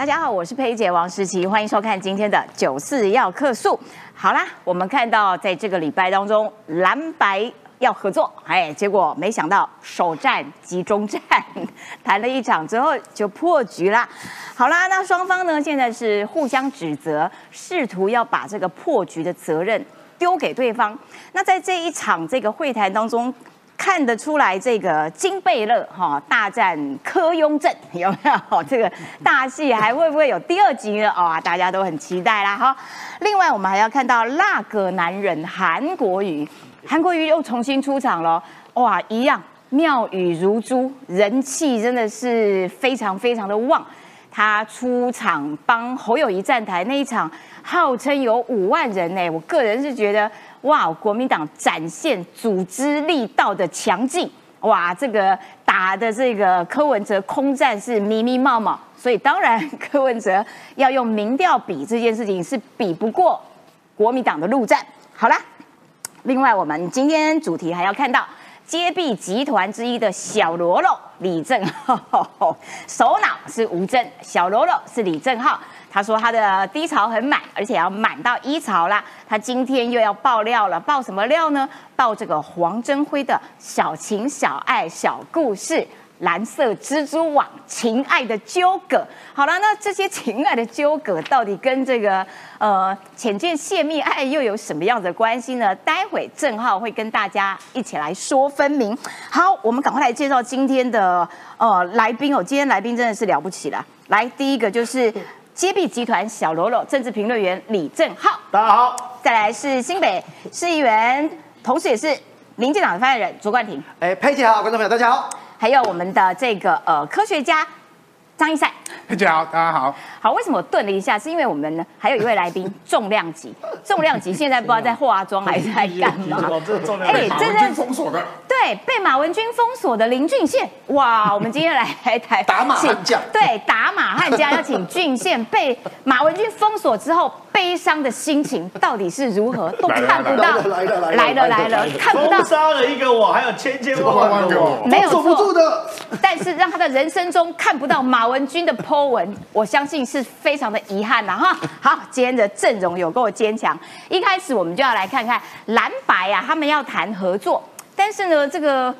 大家好，我是佩姐王诗琪，欢迎收看今天的九四要客诉。好啦，我们看到在这个礼拜当中，蓝白要合作，哎，结果没想到首战集中战 谈了一场之后就破局啦。好啦，那双方呢现在是互相指责，试图要把这个破局的责任丢给对方。那在这一场这个会谈当中。看得出来，这个金贝勒哈大战柯雍正 有没有？这个大戏还会不会有第二集呢？哦，大家都很期待啦哈。另外，我们还要看到那个男人韩国瑜，韩国瑜又重新出场了，哇，一样妙语如珠，人气真的是非常非常的旺。他出场帮侯友谊站台那一场，号称有五万人呢。我个人是觉得。哇！国民党展现组织力道的强劲，哇！这个打的这个柯文哲空战是密密冒冒，所以当然柯文哲要用民调比这件事情是比不过国民党的陆战。好啦，另外我们今天主题还要看到揭弊集团之一的小喽啰李正浩，首脑是吴征，小喽啰是李正浩。他说他的低潮很满，而且要满到一潮啦。他今天又要爆料了，爆什么料呢？爆这个黄征辉的小情小爱小故事，蓝色蜘蛛网情爱的纠葛。好了，那这些情爱的纠葛到底跟这个呃浅见泄密爱又有什么样的关系呢？待会郑浩会跟大家一起来说分明。好，我们赶快来介绍今天的呃来宾哦。今天来宾真的是了不起了。来，第一个就是。揭弊集团小喽啰，政治评论员李正浩，大家好。再来是新北市议员，同时也是民进党的发言人卓冠廷。哎，佩姐好，观众朋友大家好。还有我们的这个呃科学家张一赛，佩姐好，大家好。好，为什么我顿了一下？是因为我们呢还有一位来宾重量级，重量级现在不知道在化妆还是在干嘛？哎，真的封锁的。对，被马文君封锁的林俊宪，哇！我们今天来台打马悍将，对，打马悍将要请俊宪被马文君封锁之后，悲伤的心情到底是如何？都看不到，来了来了来了，看不到。杀了一个我，还有千千万万个我，没有守不住的。但是让他的人生中看不到马文君的 po 文，我相信是非常的遗憾呐哈。好，今天的阵容有够坚强。一开始我们就要来看看蓝白啊，他们要谈合作。但是呢，这个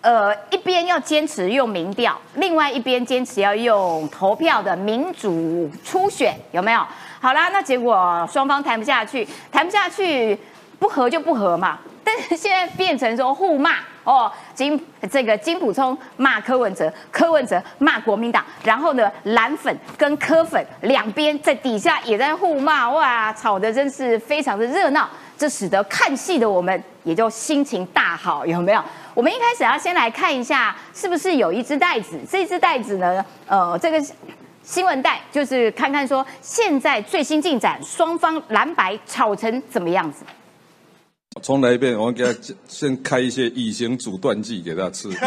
呃，一边要坚持用民调，另外一边坚持要用投票的民主初选，有没有？好啦，那结果双方谈不下去，谈不下去，不和就不和嘛。但是现在变成说互骂哦，金这个金普聪骂柯文哲，柯文哲骂国民党，然后呢，蓝粉跟柯粉两边在底下也在互骂，哇，吵得真是非常的热闹。这使得看戏的我们也就心情大好，有没有？我们一开始要先来看一下，是不是有一只袋子？这只袋子呢？呃，这个新闻袋就是看看说现在最新进展，双方蓝白吵成怎么样子。重来一遍，我给他先开一些乙型阻断剂给他吃，抑制抑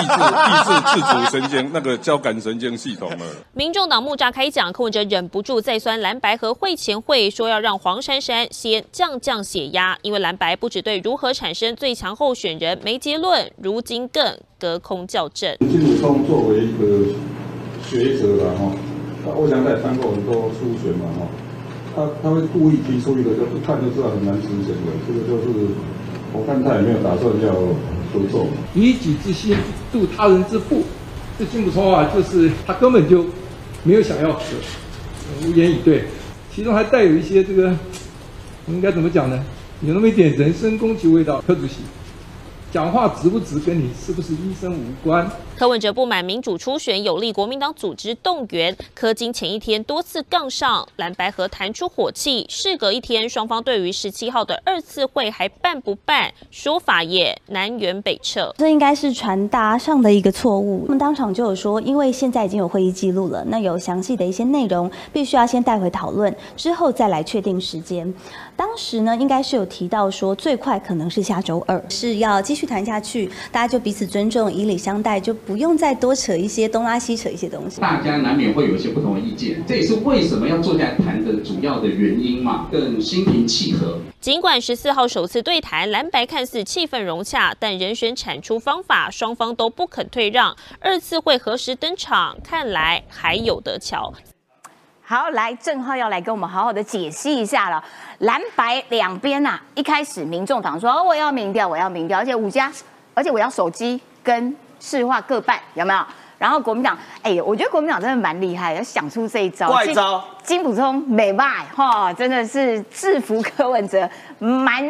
制自主神经那个交感神经系统了。民众党木栅开讲，柯文哲忍不住再酸蓝白和会前会，说要让黄珊珊先降降血压，因为蓝白不只对如何产生最强候选人没结论，如今更隔空校正。金武聪作为一个学者了哈，我想在翻过很多书选嘛哈，他他会故意提出一个，就一看就知道很难执行的，这个就是。我看他也没有打算要合作。以己之心度他人之腹，这金不聪啊，就是他根本就没有想要和，无言以对。其中还带有一些这个，应该怎么讲呢？有那么一点人身攻击味道。柯主席。讲话值不值跟你是不是医生无关。柯文哲不满民主初选有利国民党组织动员，柯金前一天多次杠上，蓝白河弹出火气。事隔一天，双方对于十七号的二次会还办不办，说法也南辕北辙。这应该是传达上的一个错误。他们当场就有说，因为现在已经有会议记录了，那有详细的一些内容，必须要先带回讨论，之后再来确定时间。当时呢，应该是有提到说，最快可能是下周二，是要继续。谈下去，大家就彼此尊重，以礼相待，就不用再多扯一些东拉西扯一些东西。大家难免会有一些不同的意见，这也是为什么要坐下来谈的主要的原因嘛，更心平气和。尽管十四号首次对谈，蓝白看似气氛融洽，但人选产出方法，双方都不肯退让。二次会何时登场？看来还有得瞧。好，来，郑浩要来跟我们好好的解析一下了。蓝白两边呐，一开始民众党说哦，我要民调，我要民调，而且五家，而且我要手机跟市话各半，有没有？然后国民党，哎，我觉得国民党真的蛮厉害，要想出这一招。怪招。金普聪美败哈，真的是制服柯文哲，蛮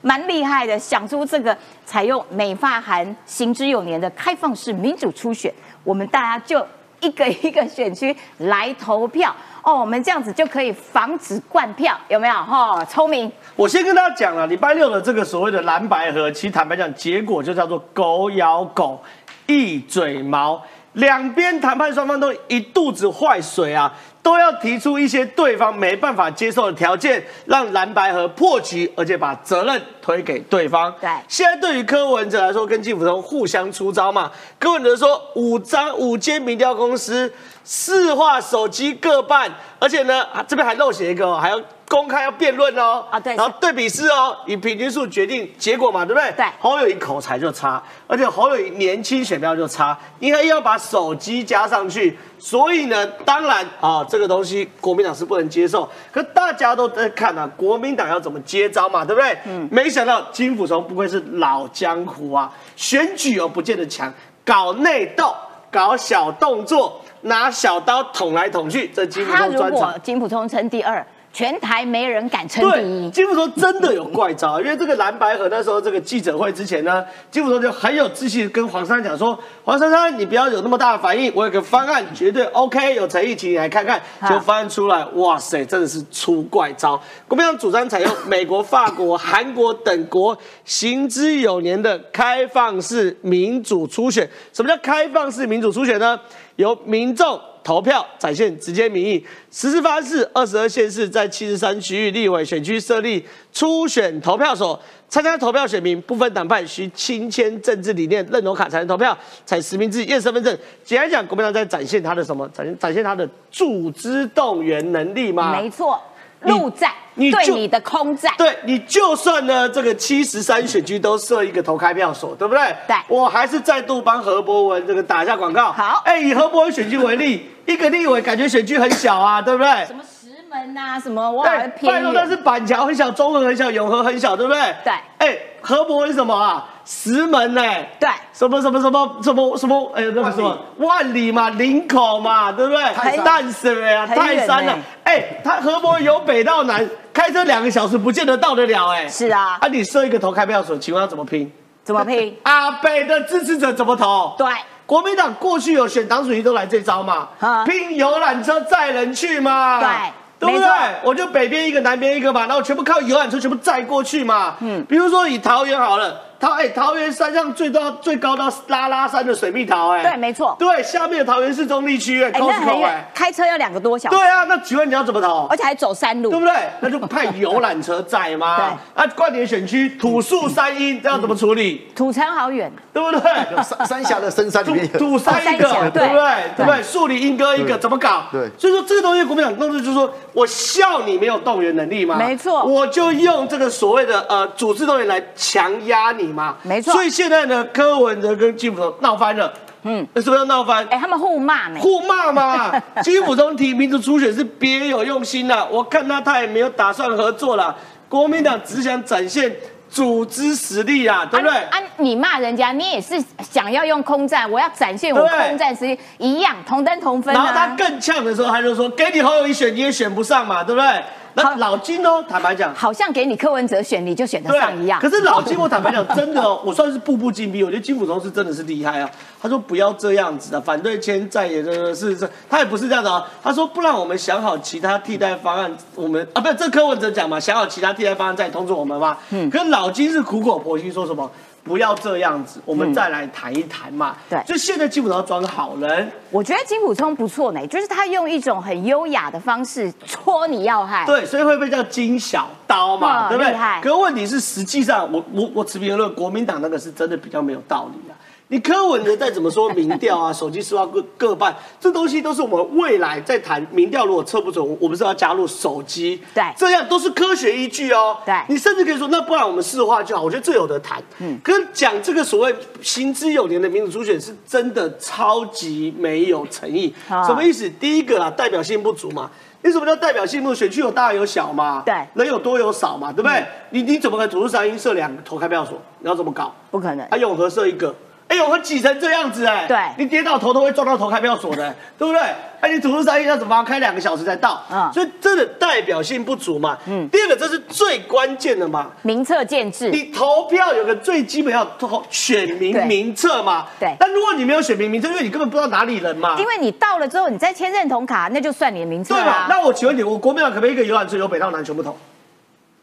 蛮厉害的，想出这个采用美发函行之有年的开放式民主初选，我们大家就一个一个选区来投票哦，我们这样子就可以防止灌票，有没有？哈，聪明。我先跟大家讲了，礼拜六的这个所谓的蓝白河，其实坦白讲，结果就叫做狗咬狗，一嘴毛。两边谈判双方都一肚子坏水啊，都要提出一些对方没办法接受的条件，让蓝白河破局，而且把责任推给对方。对，现在对于柯文哲来说，跟金普通互相出招嘛。柯文哲说五张五间民调公司四化手机各半，而且呢，这边还漏写一个，还要。公开要辩论哦，啊对，然后对比试哦，以平均数决定结果嘛，对不对？对。侯友谊口才就差，而且侯友谊年轻选票就差，应该要把手机加上去。所以呢，当然啊，这个东西国民党是不能接受。可大家都在看啊，国民党要怎么接招嘛，对不对？嗯。没想到金辅从不愧是老江湖啊，选举哦不见得强，搞内斗，搞小动作，拿小刀捅来捅去，这金普通专长。金普通称第二。全台没人敢称第一。金福说真的有怪招，因为这个蓝白河那时候这个记者会之前呢，金福说就很有自信跟黄珊珊讲说：“黄珊珊，你不要有那么大的反应，我有个方案绝对 OK，有诚意，请你来看看。”就方案出来，哇塞，真的是出怪招。国民党主张采用美国、法国、韩国等国行之有年的开放式民主初选。什么叫开放式民主初选呢？由民众。投票展现直接民意，实施方式：二十二县市在七十三区域立委选区设立初选投票所，参加投票选民不分党派，需亲签政治理念认同卡才能投票，采实名制验身份证。简单讲，国民党在展现他的什么？展现展现他的组织动员能力吗？没错。陆战，你对你的空战，对你就算呢，这个七十三选区都设一个投开票所，对不对？对，我还是再度帮何伯文这个打一下广告。好，哎，以何伯文选区为例，一个立委感觉选区很小啊，对不对？什么石门呐，什么哇，拜托，但是板桥很小，中和很小，永和很小，对不对？对，哎，河伯是什么啊？石门呢？对，什么什么什么什么什么？哎，那个什么万里嘛，林口嘛，对不对？淡水啊，泰山啊。哎，他河伯由北到南开车两个小时，不见得到得了。哎，是啊。啊，你设一个投开票所，请问要怎么拼？怎么拼？阿北的支持者怎么投？对，国民党过去有选党主席都来这招嘛，拼游览车载人去嘛。对。对不对？我就北边一个，南边一个嘛，然后全部靠游览车全部载过去嘛。嗯，比如说以桃园好了。桃哎，桃园山上最多最高到拉拉山的水蜜桃哎，对，没错，对，下面的桃园市中立区哎，那很远，开车要两个多小时。对啊，那请问你要怎么投？而且还走山路，对不对？那就派游览车载嘛。对，啊，冠点选区土树山阴，这样怎么处理？土城好远，对不对？三三峡的深山里面，土山一个，对不对？对不对？树林莺歌一个，怎么搞？对，所以说这个东西国民党弄的就是说我笑你没有动员能力吗？没错，我就用这个所谓的呃组织动员来强压你嘛。没错，所以。现在呢，柯文哲跟金普通闹翻了，嗯，是不是要闹翻？哎，他们互骂呢？互骂嘛。金普通提民族初选是别有用心的，我看他他也没有打算合作了。国民党只想展现组织实力啊，对不对？啊，你骂人家，你也是想要用空战，我要展现我空战实力，一样同登同分。然后他更呛的时候，他就说：“给你侯友谊选，你也选不上嘛，对不对？”那老金哦，坦白讲，好像给你柯文哲选，你就选得上一样。可是老金，我坦白讲，真的哦，我算是步步紧逼。我觉得金辅中是真的是厉害啊。他说不要这样子的，反对签在也的是这，他也不是这样的啊。他说不然我们想好其他替代方案，我们啊，不是这柯文哲讲嘛，想好其他替代方案再通知我们嘛。嗯。可老金是苦口婆心说什么？不要这样子，我们再来谈一谈嘛。对，就现在基本上装好人。我觉得金普聪不错呢，就是他用一种很优雅的方式戳你要害。对，所以会被叫金小刀嘛，对不对？可问题是，实际上我我我持平论，国民党那个是真的比较没有道理啊。你柯文哲再怎么说民调啊，手机市话各各半，这东西都是我们未来在谈民调，如果测不准，我们是要加入手机，对这样都是科学依据哦。对你甚至可以说，那不然我们市话就好，我觉得这有得谈。嗯，可是讲这个所谓行之有年的民主初选，是真的超级没有诚意。啊什么意思？第一个啊，代表性不足嘛。你什么叫代表性不足？选区有大有小嘛，对嗯人有多有少嘛，对不对？你你怎么可能主出三音设两个投开票所？你要怎么搞？不可能啊，。永和设一个，哎，永和挤成这样子，哎，对你跌倒头都会撞到头开票所的，对不对？哎，你土路三音要怎么开两个小时才到？嗯所以这个代表性不足嘛。嗯，第二个这是最关键的嘛。名册建制，你投票有个最基本要投选民名册嘛，对但如果你没有选民名册，因为你根本不知道哪里人嘛，因为你到了之后，你再签认同卡，那就算你的名册对吧啦？。那我请问你，我国民党可不可以一个游览车由北到南全部投？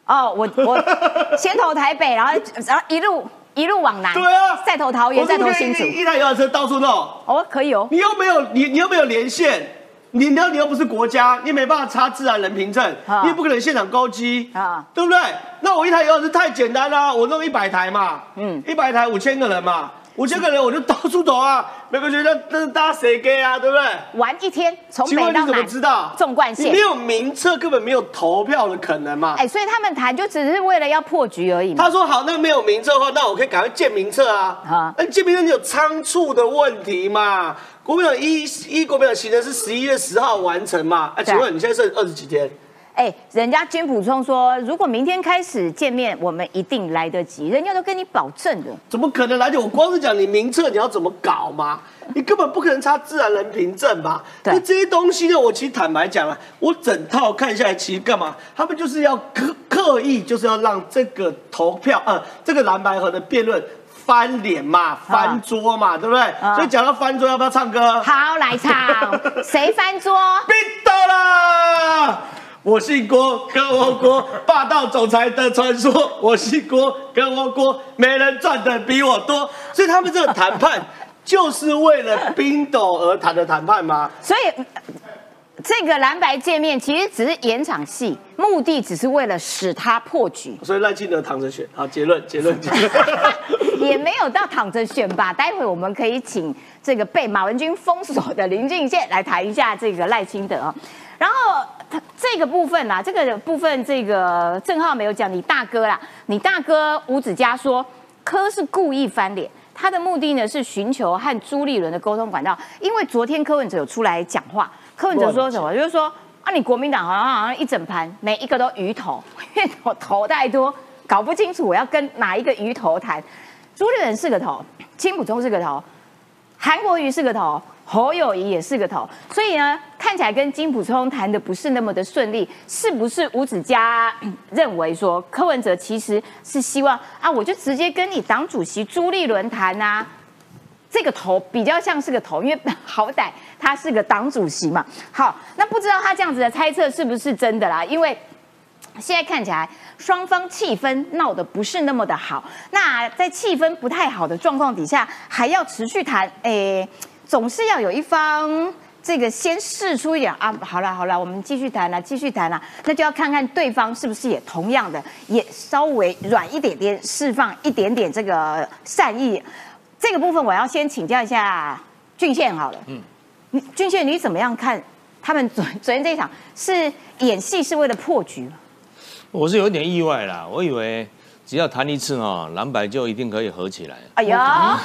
哦，我我 先投台北，然后然后一路一路往南，对啊在头桃园，我是不是再投新竹一，台游览车到处弄？哦，可以哦。你又没有你你又没有连线，你你又你又不是国家，你没办法查自然人凭证，啊你也不可能现场勾机啊对不对？那我一台游览车太简单啦，我弄一百台嘛，嗯嗯，一百台五千个人嘛，五千个人我就到处走啊，每个学校都是大家谁给啊，对不对？玩一天，从请问你怎么北到南，知道？纵贯线你没。有名册，根本没有投票的可能嘛。哎，所以他们谈就只是为了要破局而已嘛。他说好，那没有名册的话，那我可以赶快建名册啊。啊那建名册你有仓促的问题嘛？国民党一一国民党行程是十一月十号完成嘛？哎，请问你现在剩二十几天？哎，人家军补充说，如果明天开始见面，我们一定来得及，人家都跟你保证的。怎么可能来得及？我光是讲你名册你要怎么搞嘛？你根本不可能插自然人凭证吧？那这些东西呢，我其实坦白讲啊，我整套看下来，其实干嘛？他们就是要刻刻意，就是要让这个投票，呃，这个蓝白河的辩论翻脸嘛，翻桌嘛，对不对？啊所以讲到翻桌，要不要唱歌？好，来唱，谁翻桌？冰到啦！我姓郭，跟我郭，霸道总裁的传说。我姓郭，跟我郭，没人赚的比我多。所以他们这个谈判就是为了冰斗而谈的谈判吗？所以呃这个蓝白见面其实只是演场戏，目的只是为了使他破局，所以赖清德躺着选。好，结论，结论，结论。也没有到躺着选吧。待会我们可以请这个被马文君封锁的林俊宪来谈一下这个赖清德啊。然后他这个部分啦，这个部分这个郑浩没有讲，你大哥啦，你大哥吴子嘉说柯是故意翻脸。他的目的呢是寻求和朱立伦的沟通管道，因为昨天柯文哲有出来讲话，柯文哲说什么？就是说啊，你国民党好像好像一整盘每一个都鱼头，因为我头太多，搞不清楚我要跟哪一个鱼头谈。朱立伦是个头，金普忠是个头，韩国瑜是个头，侯友谊也是个头，所以呢，看起来跟金普聪谈的不是那么的顺利，是不是吴子嘉 认为说柯文哲其实是希望啊，我就直接跟你党主席朱立伦谈啊？这个头比较像是个头，因为 好歹他是个党主席嘛。好，那不知道他这样子的猜测是不是真的啦？因为现在看起来双方气氛闹得不是那么的好。那在气氛不太好的状况底下，还要持续谈，诶，总是要有一方这个先试出一点啊，好了好了，我们继续谈了，继续谈了，那就要看看对方是不是也同样的，也稍微软一点点，释放一点点这个善意。这个部分我要先请教一下俊宪好了，嗯，俊宪你怎么样看他们昨昨天这一场是演戏是为了破局吗？我是有点意外啦，我以为只要谈一次哦，蓝白就一定可以合起来。哎呀，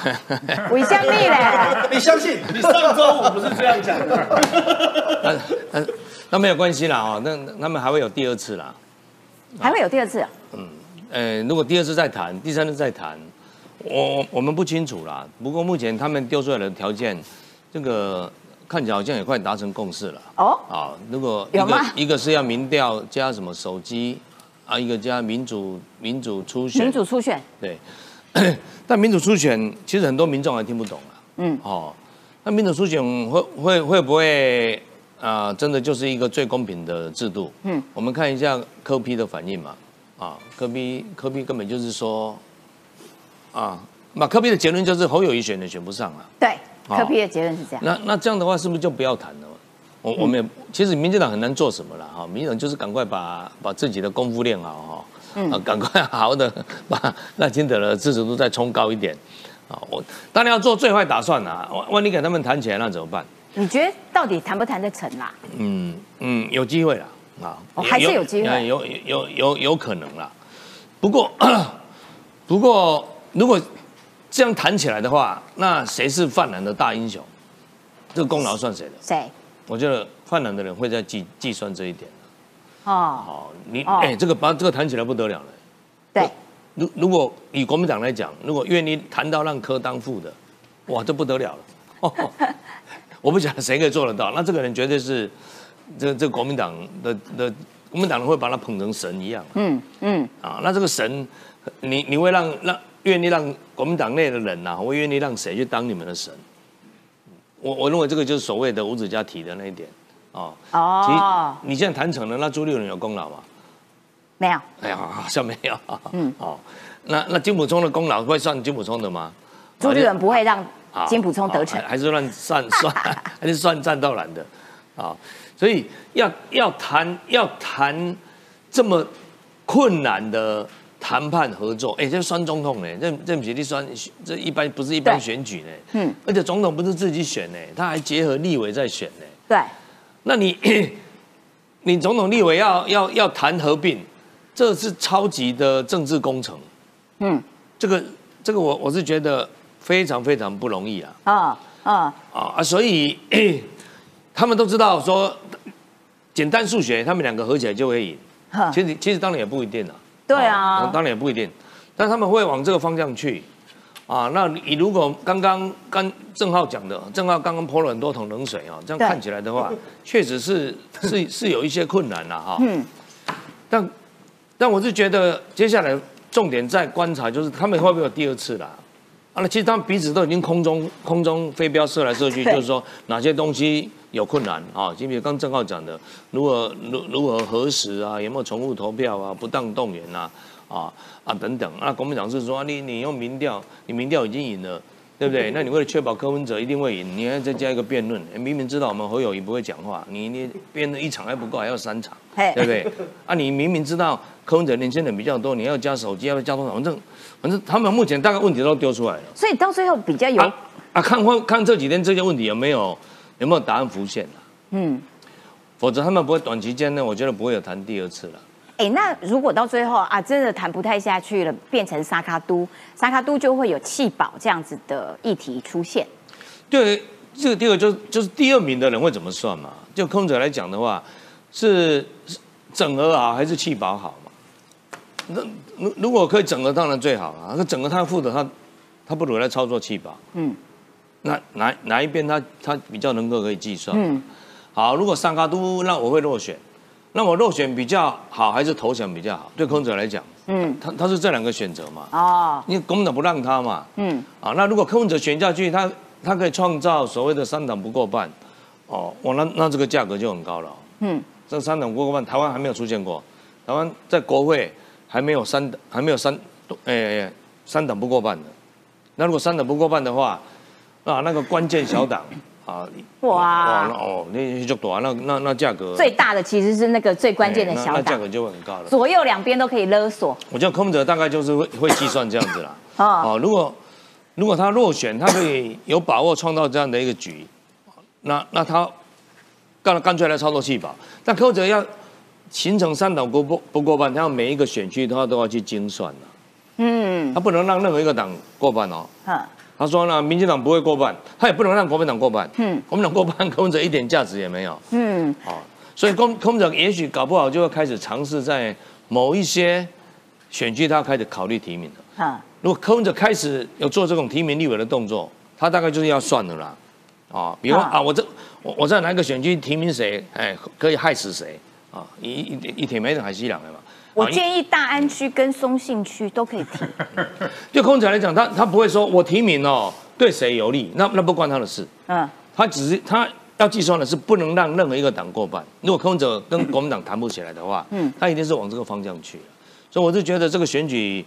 为什么嘞？你相信？你上周五不是这样讲的？那那那没有关系啦哦，那那他们还会有第二次啦。还会有第二次啊？呃，如果第二次再谈，第三次再谈，我我们不清楚啦。不过目前他们丢出来的条件，这个看起来好像也快达成共识了。哦，啊，如果一个有一个是要民调加什么手机啊，一个加民主民主初选，民主初选，对，但民主初选其实很多民众还听不懂啊。嗯，哦，那民主初选会会会不会啊、呃真的就是一个最公平的制度？嗯，我们看一下科批的反应嘛。啊，科批科批根本就是说啊，那科批的结论就是侯友谊选的选不上了。对，好科批的结论是这样。那那这样的话，是不是就不要谈了？我我们也、其实民进党很难做什么了哈，民进党就是赶快把把自己的功夫练好哈，嗯啊，赶快好好的把赖清德的支持度再冲高一点，啊，我当然要做最坏打算啦、万万一给他们谈起来，那怎么办？你觉得到底谈不谈得成啦？嗯嗯，有机会啦，啊，哦还是有机会有有有有有可能啦。不过 不过，如果这样谈起来的话，那谁是泛蓝的大英雄？这个功劳算谁的？谁？我觉得泛蓝的人会在计计算这一点。哦，好，你哦哎、这个把这个谈起来不得了了。对，如如果以国民党来讲，如果愿意谈到让科当副的，哇，这不得了了。哦、我不晓得谁可以做得到，那这个人绝对是这这国民党的的国民党人会把他捧成神一样嗯嗯，啊。那这个神，你你会让让愿意让国民党内的人呐、会愿意让谁去当你们的神？我我认为这个就是所谓的五子嘉提的那一点啊。其实哦，你现在谈成了，那朱立伦有功劳吗？没有，哎呀，好像没有。嗯，哦，那那金溥聪的功劳会算金溥聪的吗？朱立伦不会让金溥聪得逞好还还是乱算算 还是算战斗蓝的啊？所以要要谈要谈这么困难的谈判合作，哎，这算总统呢？这这不是你算这一般不是一般对选举呢？嗯，而且总统不是自己选呢，他还结合立委在选呢。对，那你 你总统立委要要要谈合并，这是超级的政治工程。嗯，这个这个我我是觉得非常非常不容易啊啊啊，啊啊！所以 他们都知道说，简单数学，他们两个合起来就会赢。其实其实当然也不一定啊。对啊哦当然也不一定，但他们会往这个方向去。啊，那你如果刚刚刚郑浩讲的，郑浩刚刚泼了很多桶冷水啊，这样看起来的话，确实是是 是有一些困难了哈。嗯，但但我是觉得接下来重点在观察，就是他们会不会有第二次啦？啊，那其实他们彼此都已经空中空中飞镖射来射去，就是说哪些东西有困难啊？就比如刚郑浩讲的，如何如如何核实啊，有没有重复投票啊，不当动员啊，啊啊等等。那国民党是说，啊你你用民调，你民调已经赢了。对不对？那你为了确保柯文哲一定会赢，你还再加一个辩论，明明知道我们侯友谊不会讲话，你你辩论一场还不够，还要三场，嘿对不对？啊，你明明知道柯文哲年轻人比较多，你要加手机，要加多少？反正反正他们目前大概问题都丢出来了。所以到最后比较有，啊，看看看这几天这些问题有没有有没有答案浮现啊？嗯，否则他们不会短期间呢，我觉得不会有谈第二次了。哎，那如果到最后啊，真的谈不太下去了，变成沙卡都，沙卡都就会有弃保这样子的议题出现。对，这个第二就是就是第二名的人会怎么算嘛？就空者来讲的话，是是整合好还是弃保好嘛？那如如果可以整合，当然最好了。那整合他负责他，他不如来操作弃保。嗯那哪哪一边他他比较能够可以计算？嗯，好，如果沙卡都那我会落选，那我落选比较好还是投降比较好？对空者来讲，嗯，他他是这两个选择嘛？哦，因为国民党不让他嘛。嗯，啊，那如果柯文哲选下去，他他可以创造所谓的三党不过半，哦，哇，那那这个价格就很高了哦。嗯，这三党不过半，台湾还没有出现过，台湾在国会还没有三还没有三，诶、三党不过半的。那如果三党不过半的话，啊，那个关键小党啊，哇，哇那，哦，那就多，那那那价格最大的其实是那个最关键的小那那价格就会很高了。左右两边都可以勒索。我觉得柯文哲大概就是会会计算这样子啦。哦，哦，如果如果他落选，他可以有把握创造这样的一个局，那那他干干脆来操作弃保。但柯文哲要形成三党不不不过半，他要每一个选区他都要去精算的，嗯，他不能让任何一个党过半哦。哼，他说呢，民进党不会过半，他也不能让国民党过半。嗯国民党过半，柯文哲一点价值也没有。嗯，哦，所以柯柯文哲也许搞不好就会开始尝试在某一些选区，他要开始考虑提名了。啊，如果柯文哲开始有做这种提名立委的动作，他大概就是要算了啦。啊，比如说啊啊，我这我我在哪一个选区提名谁，哎，可以害死谁啊？一一一铁没人海西两的嘛。啊我建议大安区跟松信区都可以提。就柯文哲来讲，他他不会说我提名哦对谁有利，那那不关他的事。嗯，他只是他要计算的是不能让任何一个党过半。如果柯文哲跟国民党谈不起来的话，嗯嗯，他一定是往这个方向去所以我是觉得这个选举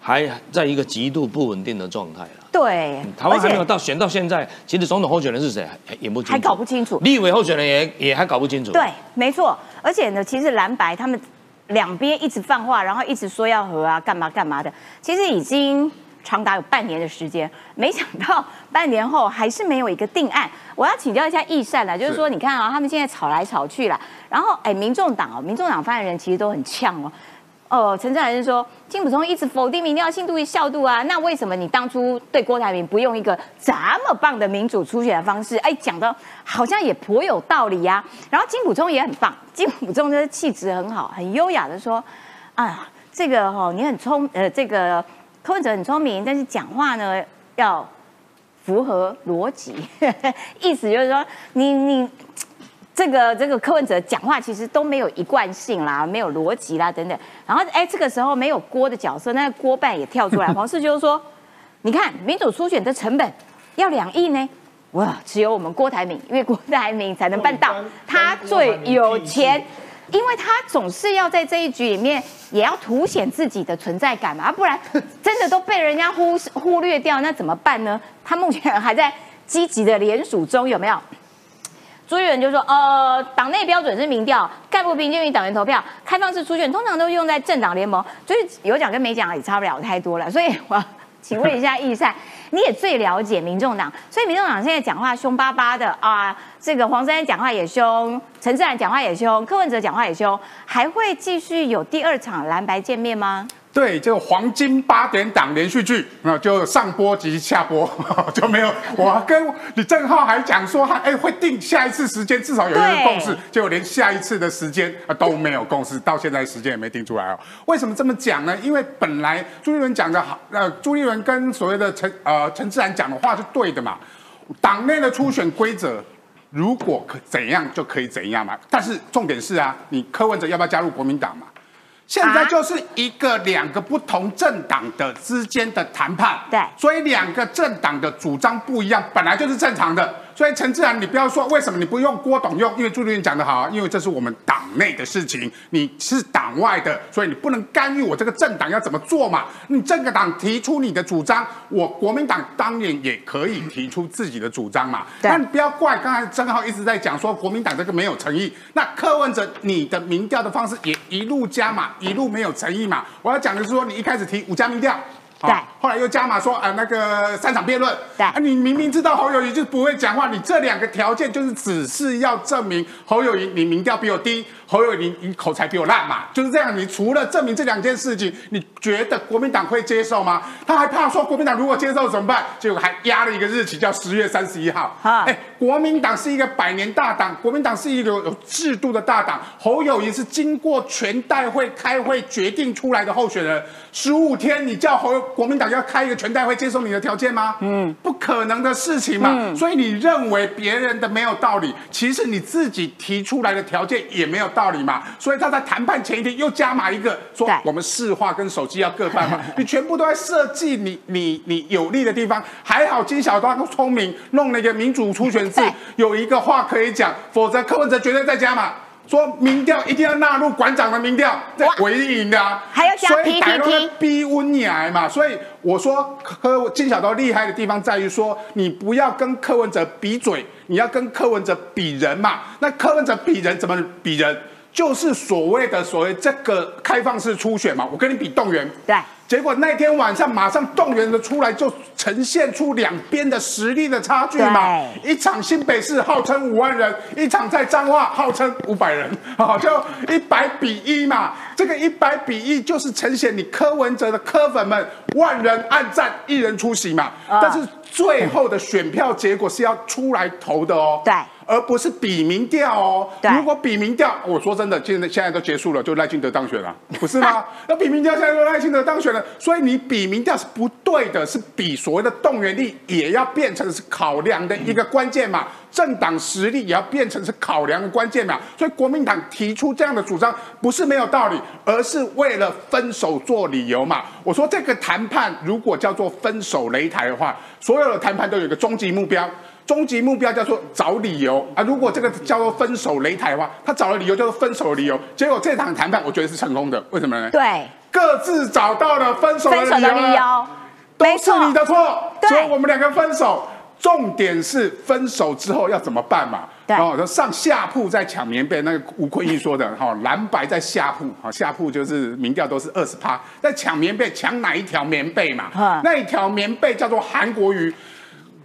还在一个极度不稳定的状态了。对，台湾还没有到选到现在，其实总统候选人是谁还也不清楚，还搞不清楚。立委候选人也也还搞不清楚。对，没错。而且呢，其实蓝白他们两边一直放话，然后一直说要和啊，干嘛干嘛的，其实已经长达有半年的时间，没想到半年后还是没有一个定案。我要请教一下易善啦，就是说，你看啊，他们现在吵来吵去了，然后哎，民众党哦，民众党发言人其实都很呛哦。哦，陈志还是说金普聪一直否定民调信度与效度啊，那为什么你当初对郭台铭不用一个这么棒的民主初选的方式？哎，讲的好像也颇有道理呀。然后金普聪也很棒，金普聪的气质很好，很优雅的说，啊，这个哈你很聪，呃，这个柯文哲很聪明，但是讲话呢要符合逻辑，意思就是说你你。这个这个柯文哲讲话其实都没有一贯性啦，没有逻辑啦等等。然后哎，这个时候没有郭的角色，那郭办也跳出来。黄世就是说，你看民主初选的成本要两亿呢，哇，只有我们郭台铭，因为郭台铭才能办到，他最有钱，因为他总是要在这一局里面也要凸显自己的存在感嘛，不然 真的都被人家忽忽略掉，那怎么办呢？他目前还在积极的联署中，有没有？朱立伦就说：“呃，党内标准是民调，概不平均于党员投票，开放式初选通常都用在政党联盟，所以有奖跟没奖也差不了太多了。所以我请问一下易善，你也最了解民众党，所以民众党现在讲话凶巴巴的啊，这个黄珊讲话也凶，陈志然讲话也凶，柯文哲讲话也凶，还会继续有第二场蓝白见面吗？”对，就黄金八点档连续剧，那就上播及下播 就没有。我跟李正浩还讲说，他哎会定下一次时间，至少有一个共识，结果连下一次的时间啊都没有共识，到现在时间也没定出来哦。为什么这么讲呢？因为本来朱立伦讲的好，呃，朱立伦跟所谓的陈呃陈志然讲的话是对的嘛。党内的初选规则，如果可怎样就可以怎样嘛。但是重点是啊，你柯文哲要不要加入国民党嘛？现在就是一个两个不同政党的之间的谈判，对，所以两个政党的主张不一样，本来就是正常的。所以陈志然，你不要说为什么你不用郭董用，因为朱立伦讲的好，因为这是我们党内的事情，你是党外的，所以你不能干预我这个政党要怎么做嘛。你这个党提出你的主张，我国民党当然也可以提出自己的主张嘛。那你不要怪刚才曾浩一直在讲说国民党这个没有诚意，那柯文哲你的民调的方式也一路加码，一路没有诚意嘛。我要讲的是说，你一开始提五家民调。对，后来又加码说，呃，那个三场辩论，对，啊，你明明知道侯友谊就不会讲话，你这两个条件就是只是要证明侯友谊你民调比我低。侯友谊，你口才比我烂嘛？就是这样。你除了证明这两件事情，你觉得国民党会接受吗？他还怕说国民党如果接受怎么办？结果还压了一个日期，叫十月三十一号。哎，国民党是一个百年大党，国民党是一个有制度的大党。侯友谊是经过全代会开会决定出来的候选人。十五天，你叫侯国民党要开一个全代会接受你的条件吗？嗯，不可能的事情嘛。所以你认为别人的没有道理，其实你自己提出来的条件也没有。道理嘛，所以他在谈判前一天又加码一个，说我们市话跟手机要各半嘛，你全部都在设计你你你有利的地方。还好金小刀聪明，弄了一个民主初选制，有一个话可以讲，否则柯文哲绝对在加码，说民调一定要纳入馆长的民调，这唯一赢的，还要加 PPT 逼温你来嘛。所以我说柯金小刀厉害的地方在于说，你不要跟柯文哲比嘴。你要跟柯文哲比人嘛？那柯文哲比人怎么比人？就是所谓的所谓这个开放式初选嘛。我跟你比动员，对。结果那天晚上马上动员的出来，就呈现出两边的实力的差距嘛。一场新北市号称五万人，一场在彰化号称五百人，好，就一百比一嘛。这个一百比一就是呈现你柯文哲的柯粉们万人暗战，一人出席嘛。但是最后的选票结果是要出来投的哦。对。而不是比民调哦。如果比民调，我说真的，现在现在都结束了，就赖清德当选了，不是吗？那比民调，现在就赖清德当选了，所以你比民调是不对的，是比所谓的动员力也要变成是考量的一个关键嘛。政党实力也要变成是考量的关键嘛。所以国民党提出这样的主张不是没有道理，而是为了分手做理由嘛。我说这个谈判如果叫做分手擂台的话，所有的谈判都有一个终极目标。终极目标叫做找理由啊！如果这个叫做分手擂台的话，他找的理由叫做分手的理由。结果这场谈判，我觉得是成功的。为什么呢？对，各自找到了分手的理由，都是你的错，所以我们两个分手。重点是分手之后要怎么办嘛？对哦，上下铺在抢棉被，那个吴坤义说的哈、蓝白在下铺，哈、下铺就是民调都是二十趴，在抢棉被，抢哪一条棉被嘛？嗯那一条棉被叫做韩国瑜。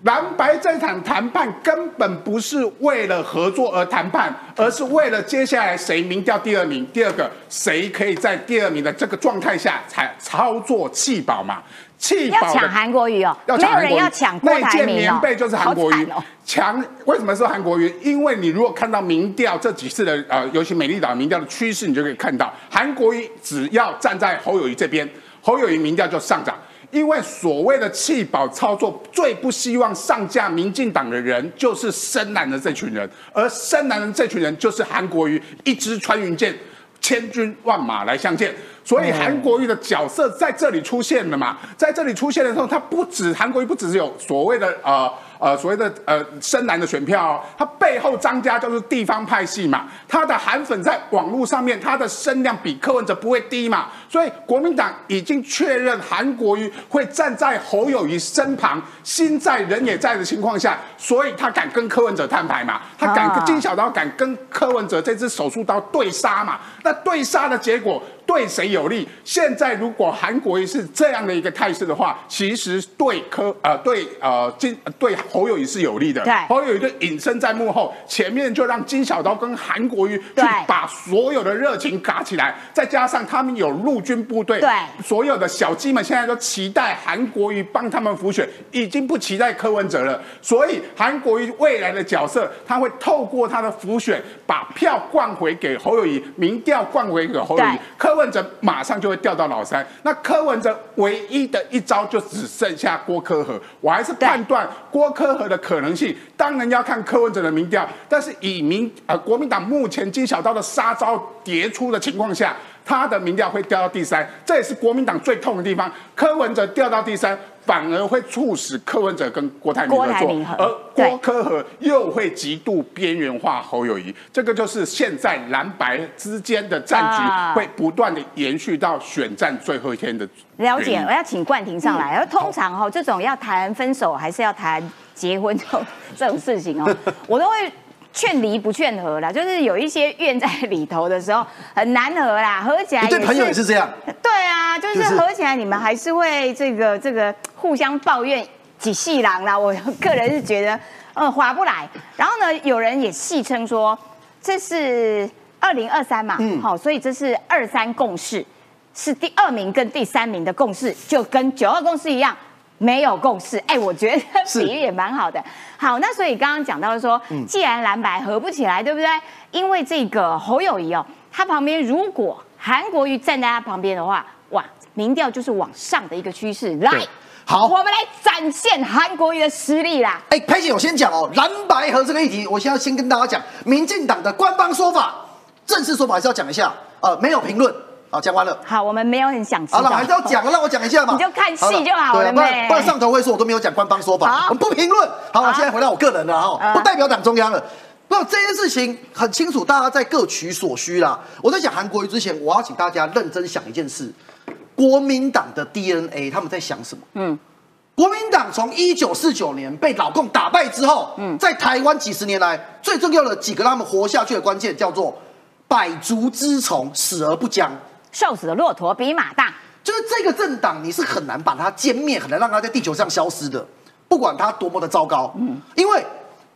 蓝白这场谈判根本不是为了合作而谈判，而是为了接下来谁民调第二名，第二个谁可以在第二名的这个状态下才操作弃保嘛？弃保抢韩国瑜哦，要没有人抢韩国瑜要抢郭那件台铭哦，棉被就是韩国瑜。强为什么说韩国瑜？因为你如果看到民调这几次的呃，尤其美丽岛民调的趋势，你就可以看到韩国瑜只要站在侯友谊这边，侯友谊民调就上涨。因为所谓的弃保操作，最不希望上架民进党的人就是深蓝的这群人，而深蓝的这群人就是韩国瑜一支穿云箭，千军万马来相见。所以韩国瑜的角色在这里出现了嘛？在这里出现的时候，他不止韩国瑜不只是有所谓的呃呃所谓的呃深蓝的选票、哦，他背后张家就是地方派系嘛，他的韩粉在网络上面他的声量比柯文哲不会低嘛，所以国民党已经确认韩国瑜会站在侯友谊身旁，心在人也在的情况下，所以他敢跟柯文哲摊牌嘛，他敢啊。跟金小刀敢跟柯文哲这只手术刀对杀嘛，那对杀的结果对谁有利？现在如果韩国瑜是这样的一个态势的话，其实对柯呃对呃金对侯友谊是有利的。对侯友谊就隐身在幕后，前面就让金小刀跟韩国瑜去把所有的热情嘎起来，再加上他们有陆军部队，对所有的小鸡们现在都期待韩国瑜帮他们辅选，已经不期待柯文哲了。所以韩国瑜未来的角色，他会透过他的辅选，把票灌回给侯友谊，民调灌回给侯友谊对，柯文哲马上就会掉到老三。那柯文哲唯一的一招就只剩下郭科和，我还是判断郭科和的可能性，当然要看柯文哲的民调，但是以民呃国民党目前金小刀的杀招迭出的情况下。他的民调会掉到第三，这也是国民党最痛的地方。柯文哲掉到第三，反而会促使柯文哲跟郭台铭郭合作而郭柯和又会极度边缘化侯友谊。这个就是现在蓝白之间的战啊局会不断的延续到选战最后一天的了解，我要请冠廷上来。而通常哈、这种要谈分手还是要谈结婚这种这种事情哦，我都会劝离不劝和啦。就是有一些怨在里头的时候很难和啦，合起来对朋友也是这样，对啊，就是就是合起来你们还是会这个这个互相抱怨几细郎啦。我个人是觉得呃划不来。然后呢，有人也戏称说这是二零二三嘛，嗯好、所以这是二三共识，是第二名跟第三名的共识，就跟九二共识一样。没有共识，哎，我觉得 比喻也蛮好的。好，那所以刚刚讲到说，既然蓝白合不起来，对不对？因为这个侯友谊哦，他旁边如果韩国瑜站在他旁边的话，哇，民调就是往上的一个趋势。来，好我们来展现韩国瑜的实力啦。哎，佩姐，我先讲哦，蓝白和这个议题，我先要先跟大家讲，民进党的官方说法，正式说法还是要讲一下，呃，没有评论，好，讲完了。好，我们没有很想知道，好了，还是要讲，让我讲一下嘛。你就看戏就好了对不然不然上头会说我都没有讲官方说法，我们不评论。好了，好现在回到我个人了哈，嗯不代表党中央了。那这件事情很清楚，大家在各取所需啦。我在讲韩国瑜之前，我要请大家认真想一件事：国民党的 DNA 他们在想什么？嗯，国民党从一九四九年被老共打败之后，嗯在台湾几十年来最重要的几个让他们活下去的关键，叫做百足之虫，死而不僵。瘦死的骆驼比马大。就是这个政党，你是很难把它歼灭，很难让它在地球上消失的，不管它多么的糟糕，嗯，因为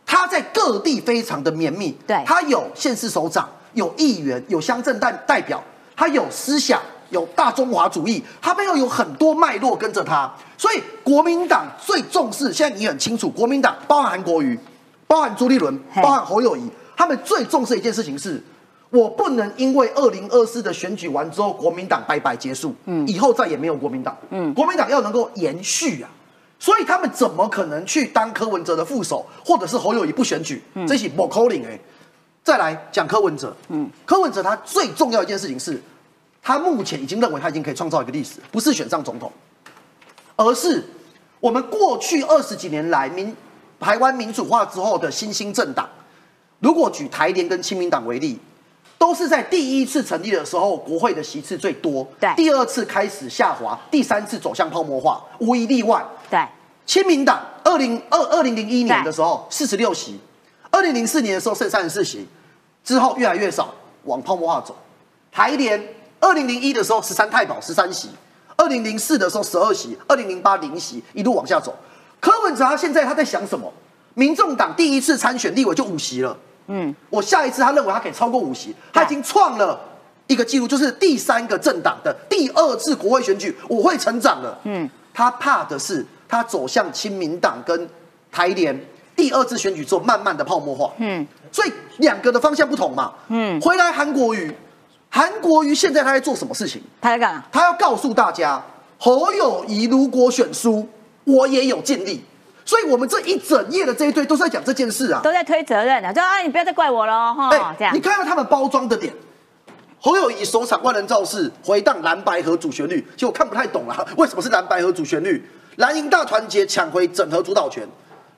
它在各地非常的绵密，对它有县市首长，有议员，有乡镇代代表，它有思想，有大中华主义，它背后有很多脉络跟着它，所以国民党最重视，现在你很清楚，国民党包含韩国瑜，包含朱立伦，包含侯友谊，他们最重视的一件事情是。我不能因为二零二四的选举完之后，国民党拜拜结束，嗯，以后再也没有国民党，嗯，国民党要能够延续啊，所以他们怎么可能去当柯文哲的副手，或者是侯友谊不选举？这是不可能哎。再来讲柯文哲，嗯，柯文哲他最重要一件事情是，他目前已经认为他已经可以创造一个历史，不是选上总统，而是我们过去二十几年来民台湾民主化之后的新兴政党。如果举台联跟亲民党为例，都是在第一次成立的时候，国会的席次最多，对第二次开始下滑，第三次走向泡沫化，无一例外。对，亲民党二零二二零零一年的时候四十六席，二零零四年的时候剩三十四席，之后越来越少，往泡沫化走。台联二零零一的时候十三太保十三席，二零零四的时候十二席，二零零八零席，一路往下走。柯文哲他现在他在想什么？民众党第一次参选立委就五席了，嗯，我下一次他认为他可以超过五席，他已经创了一个记录，就是第三个政党的第二次国会选举我会成长了，嗯，他怕的是他走向亲民党跟台联第二次选举之后慢慢的泡沫化，嗯，所以两个的方向不同嘛，嗯，回来韩国瑜，韩国瑜现在他在做什么事情？他在干嘛？他要告诉大家，侯友谊如果选输，我也有尽力。所以，我们这一整夜的这一堆都是在讲这件事啊，都在推责任啊，就啊，你不要再怪我了哈。这样，你看到他们包装的点，侯友谊首场万人造势回荡蓝白河主旋律，其实我看不太懂了，为什么是蓝白河主旋律？蓝营大团结抢回整合主导权。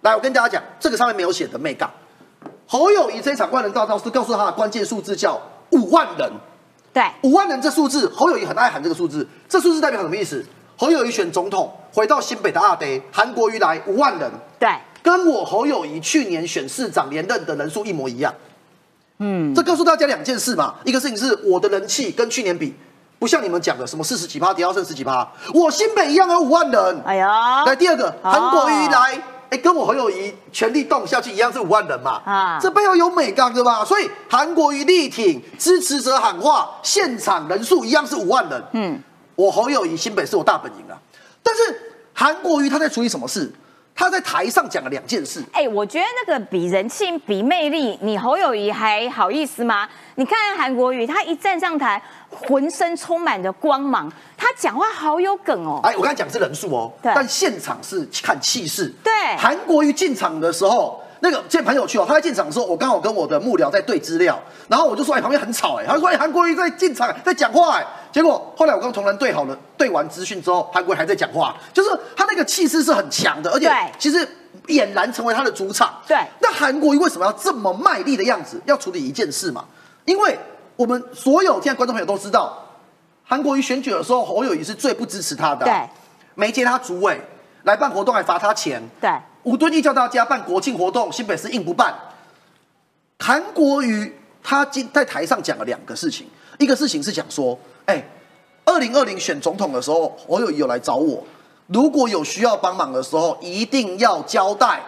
来，我跟大家讲，这个上面没有写的 mega。侯友谊这场万人大造势，告诉他的关键数字叫五万人。对，五万人这数字，侯友谊很爱喊这个数字，这数字代表什么意思？侯友谊选总统，回到新北的阿爹，韩国瑜来五万人，对，跟我侯友谊去年选市长连任的人数一模一样。嗯，这告诉大家两件事嘛，一个事情是我的人气跟去年比，不像你们讲的什么四十几趴，跌到剩十几趴，我新北一样有五万人。哎呀，来第二个，韩国瑜来，哎，跟我侯友谊全力动下去一样是五万人嘛，啊，这背后有美感对吧？所以韩国瑜力挺支持者喊话，现场人数一样是五万人。嗯。我侯友谊新北是我大本营啊，但是韩国瑜他在处理什么事？他在台上讲了两件事。哎，我觉得那个比人气、比魅力，你侯友谊还好意思吗？你看韩国瑜，他一站上台，浑身充满着光芒，他讲话好有梗哦。哎，我刚才讲是人数哦，但现场是看气势。对，韩国瑜进场的时候。那个见朋友去哦，他在进场的时候，我刚好跟我的幕僚在对资料，然后我就说，哎，旁边很吵，哎，他说，哎，韩国瑜在进场在讲话，哎，结果后来我跟同仁对好了，对完资讯之后，韩国瑜还在讲话，就是他那个气势是很强的，而且其实俨然成为他的主场。对，那韩国瑜为什么要这么卖力的样子？要处理一件事嘛？因为我们所有现在观众朋友都知道，韩国瑜选举的时候，侯友谊是最不支持他的，对，没接他主委来办活动还罚他钱，对。吴敦义叫大家办国庆活动，新北市硬不办。韩国瑜他今在台上讲了两个事情，一个事情是讲说，哎，二零二零选总统的时候，侯友谊有来找我，如果有需要帮忙的时候，一定要交代。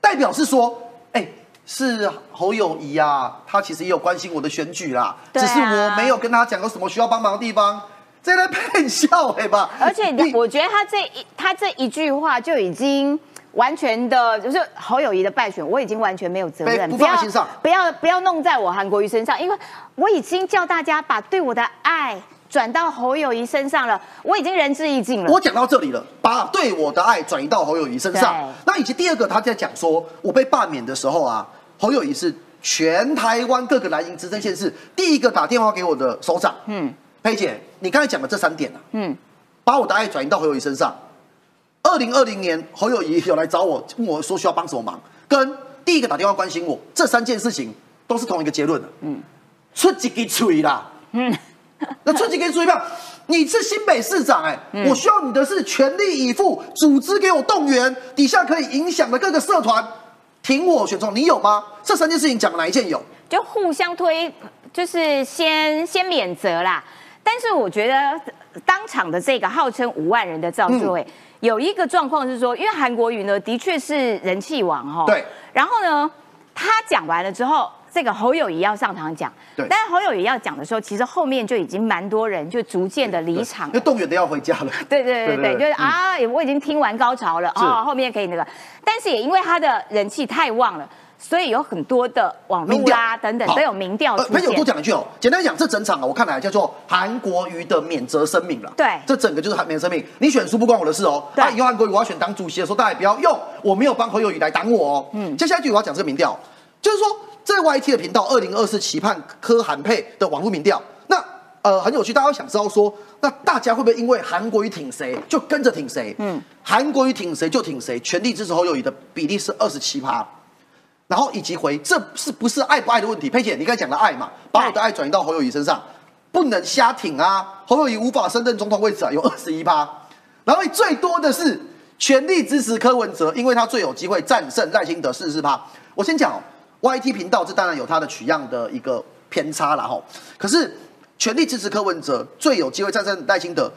代表是说，哎，是侯友谊啊，他其实也有关心我的选举啦，只是我没有跟他讲有什么需要帮忙的地方，在那骗笑对吧？而且我觉得他这一他这一句话就已经。完全的，就是侯友谊的败选，我已经完全没有责任，不放心上，不要不要弄在我韩国瑜身上，因为我已经叫大家把对我的爱转到侯友谊身上了，我已经仁至义尽了。我讲到这里了，把对我的爱转移到侯友谊身上。那以及第二个，他在讲说，我被罢免的时候啊，侯友谊是全台湾各个蓝营执政县市第一个打电话给我的首长。嗯，佩姐，你刚才讲的这三点啊，嗯，把我的爱转移到侯友谊身上。二零二零年，侯友谊有来找我，问我说需要帮什么忙，跟第一个打电话关心我，这三件事情都是同一个结论的。嗯，出几个锤啦。嗯，那出几个嘴吧？你是新北市长哎，我需要你的是全力以赴，组织给我动员，底下可以影响的各个社团挺我选中，你有吗？这三件事情讲哪一件有？就互相推，就是先先免责啦。但是我觉得当场的这个号称五万人的赵志伟。有一个状况是说，因为韩国瑜呢，的确是人气王哈。对。然后呢，他讲完了之后，这个侯友谊要上场讲。对。但是侯友谊要讲的时候，其实后面就已经蛮多人就逐渐的离场。因为动员的要回家了。对对对对，就是啊，我已经听完高潮了啊，后面可以那个。但是也因为他的人气太旺了。所以有很多的网络啊等等都有民调出现。朋友多讲一句哦，简单讲，这整场啊，我看来叫做韩国瑜的免责声明了。对，这整个就是韩免责声明。你选输不关我的事哦。对。以后韩国瑜我要选党主席的时候，大家不要用我没有帮侯友宜来挡我哦。嗯。接下来一句我要讲这个民调，就是说这 YT 的频道二零二四期盼柯韩配的网络民调，那呃很有趣，大家想知道说，那大家会不会因为韩国瑜挺谁就跟着挺谁？嗯。韩国瑜挺谁就挺谁，全力支持侯友谊的比例是二十七趴。然后以及回，这是不是爱不爱的问题？佩姐，你刚才讲的爱嘛，把我的爱转移到侯友谊身上，不能瞎挺啊！侯友谊无法升任总统位置啊，有二十一趴。然后最多的是全力支持柯文哲，因为他最有机会战胜赖清德四十四趴。我先讲哦，YT 频道这当然有它的取样的一个偏差了哈，可是全力支持柯文哲，最有机会战胜赖清德，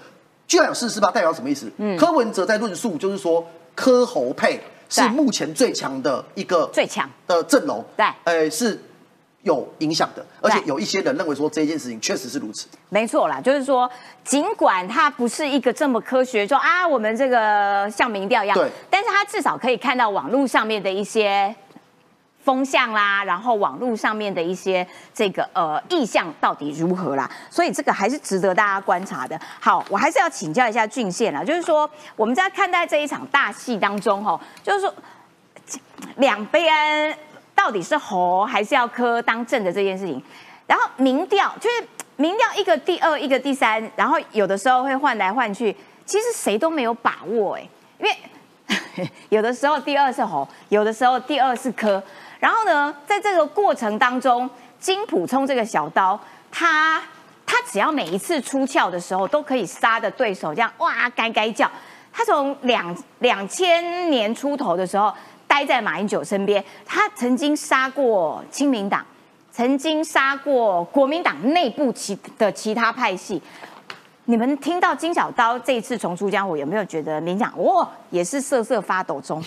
居然有四十四趴，代表什么意思？嗯柯文哲在论述就是说柯侯配是目前最强的一个最强。的阵容，对。呃是有影响的，而且有一些人认为说这件事情确实是如此。没错啦，就是说，尽管它不是一个这么科学，说啊，我们这个像民调一样，对。但是它至少可以看到网络上面的一些风向啦，然后网络上面的一些这个呃意向到底如何啦，所以这个还是值得大家观察的。好，我还是要请教一下俊宪啦，就是说我们在看待这一场大戏当中，哈，就是说两边到底是侯还是要磕当正的这件事情，然后民调就是民调一个第二，一个第三，然后有的时候会换来换去，其实谁都没有把握哎，因为 有的时候第二是侯，有的时候第二是柯，然后呢，在这个过程当中，金普聪这个小刀，他他只要每一次出鞘的时候，都可以杀的对手这样哇该该叫。他从两两千年出头的时候，待在马英九身边，他曾经杀过亲民党，曾经杀过国民党内部其的其他派系。你们听到金小刀这一次重出江湖，有没有觉得民讲哇也是瑟瑟发抖中？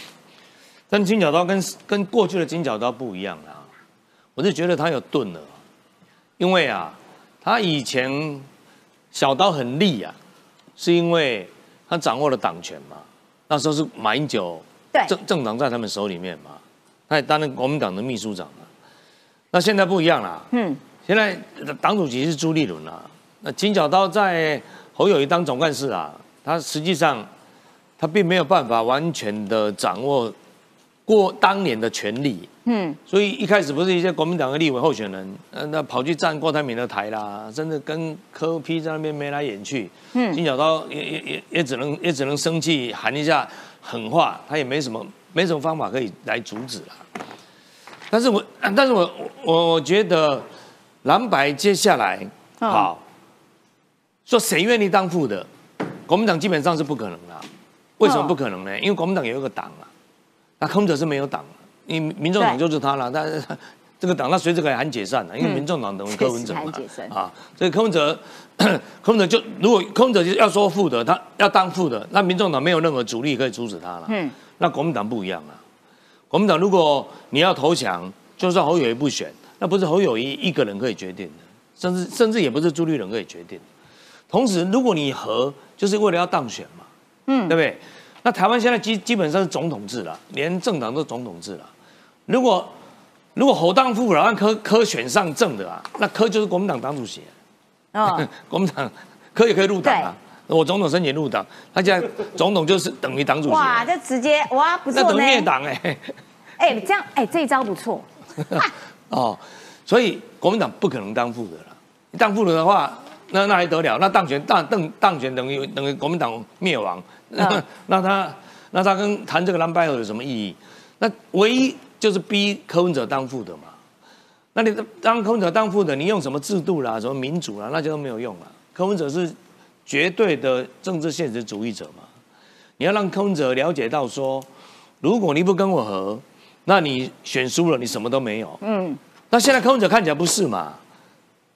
但金角刀跟跟过去的金角刀不一样啦，我是觉得他有钝了，因为啊，他以前小刀很利啊，是因为他掌握了党权嘛，那时候是马英九对政政党在他们手里面嘛，他也担任国民党的秘书长嘛，那现在不一样啦，嗯，现在党主席是朱立伦啊，那金角刀在侯友谊当总干事啊，他实际上他并没有办法完全的掌握过当年的权利，嗯，所以一开始不是一些国民党的立委候选人，呃，那跑去站郭台铭的台啦，甚至跟柯批在那边眉来眼去，嗯金小刀也也也也只能也只能生气喊一下狠话，他也没什么没什么方法可以来阻止啦。但是我但是我我我觉得蓝白接下来嗯好，说谁愿意当副的，国民党基本上是不可能的。为什么不可能呢？因为国民党有一个党啊，那柯文哲是没有党啊，因为民众党就是他了，但是 这个党他随时可以喊解散的，因为民众党等于柯文哲嘛啊，所以柯文哲柯文哲就如果柯文哲要说副的，他要当副的，那民众党没有任何阻力可以阻止他了。嗯，那国民党不一样啊，国民党如果你要投降，就算侯友谊不选，那不是侯友谊一个人可以决定的，甚至甚至也不是朱立伦可以决定的。同时，如果你和，就是为了要当选嘛，嗯对不对？那台湾现在基基本上是总统制了，连政党都总统制了。如果如果侯当副了，让柯柯选上政的啊，那柯就是国民党党主席，哦，国民党柯也可以入党啊。我总统申请入党，他现在总统就是等于党主席啊，哇，这直接哇不错呢，那等于灭党哎、哎，这样哎，这一招不错，哦，所以国民党不可能当副的了。你当副的的话，那那还得了？那当选当当当选等于等于国民党灭亡，嗯那他那他跟谈这个蓝白合有什么意义？那唯一就是逼柯文哲当副的嘛。那你当柯文哲当副的，你用什么制度啦，什么民主啦，那就都没有用了。柯文哲是绝对的政治现实主义者嘛。你要让柯文哲了解到说，如果你不跟我合，那你选输了，你什么都没有。嗯，那现在柯文哲看起来不是嘛？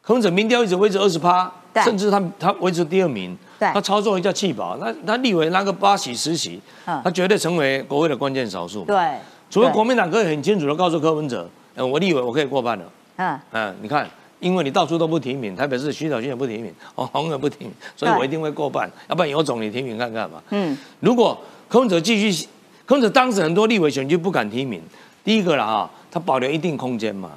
柯文哲民调一直维持二十趴，甚至他他维持第二名，对。他操作一下气保，那他立委那个八席十席，嗯。他绝对成为国会的关键少数。对，除非国民党可以很清楚的告诉柯文哲，嗯，我立委我可以过半了，嗯，嗯，你看，因为你到处都不提名，台北市徐小新也不提名，哦，红也不提名，所以我一定会过半，要不然有种你提名看看嘛。嗯，如果柯文哲继续，柯文哲当时很多立委选区不敢提名，第一个了哈，他保留一定空间嘛。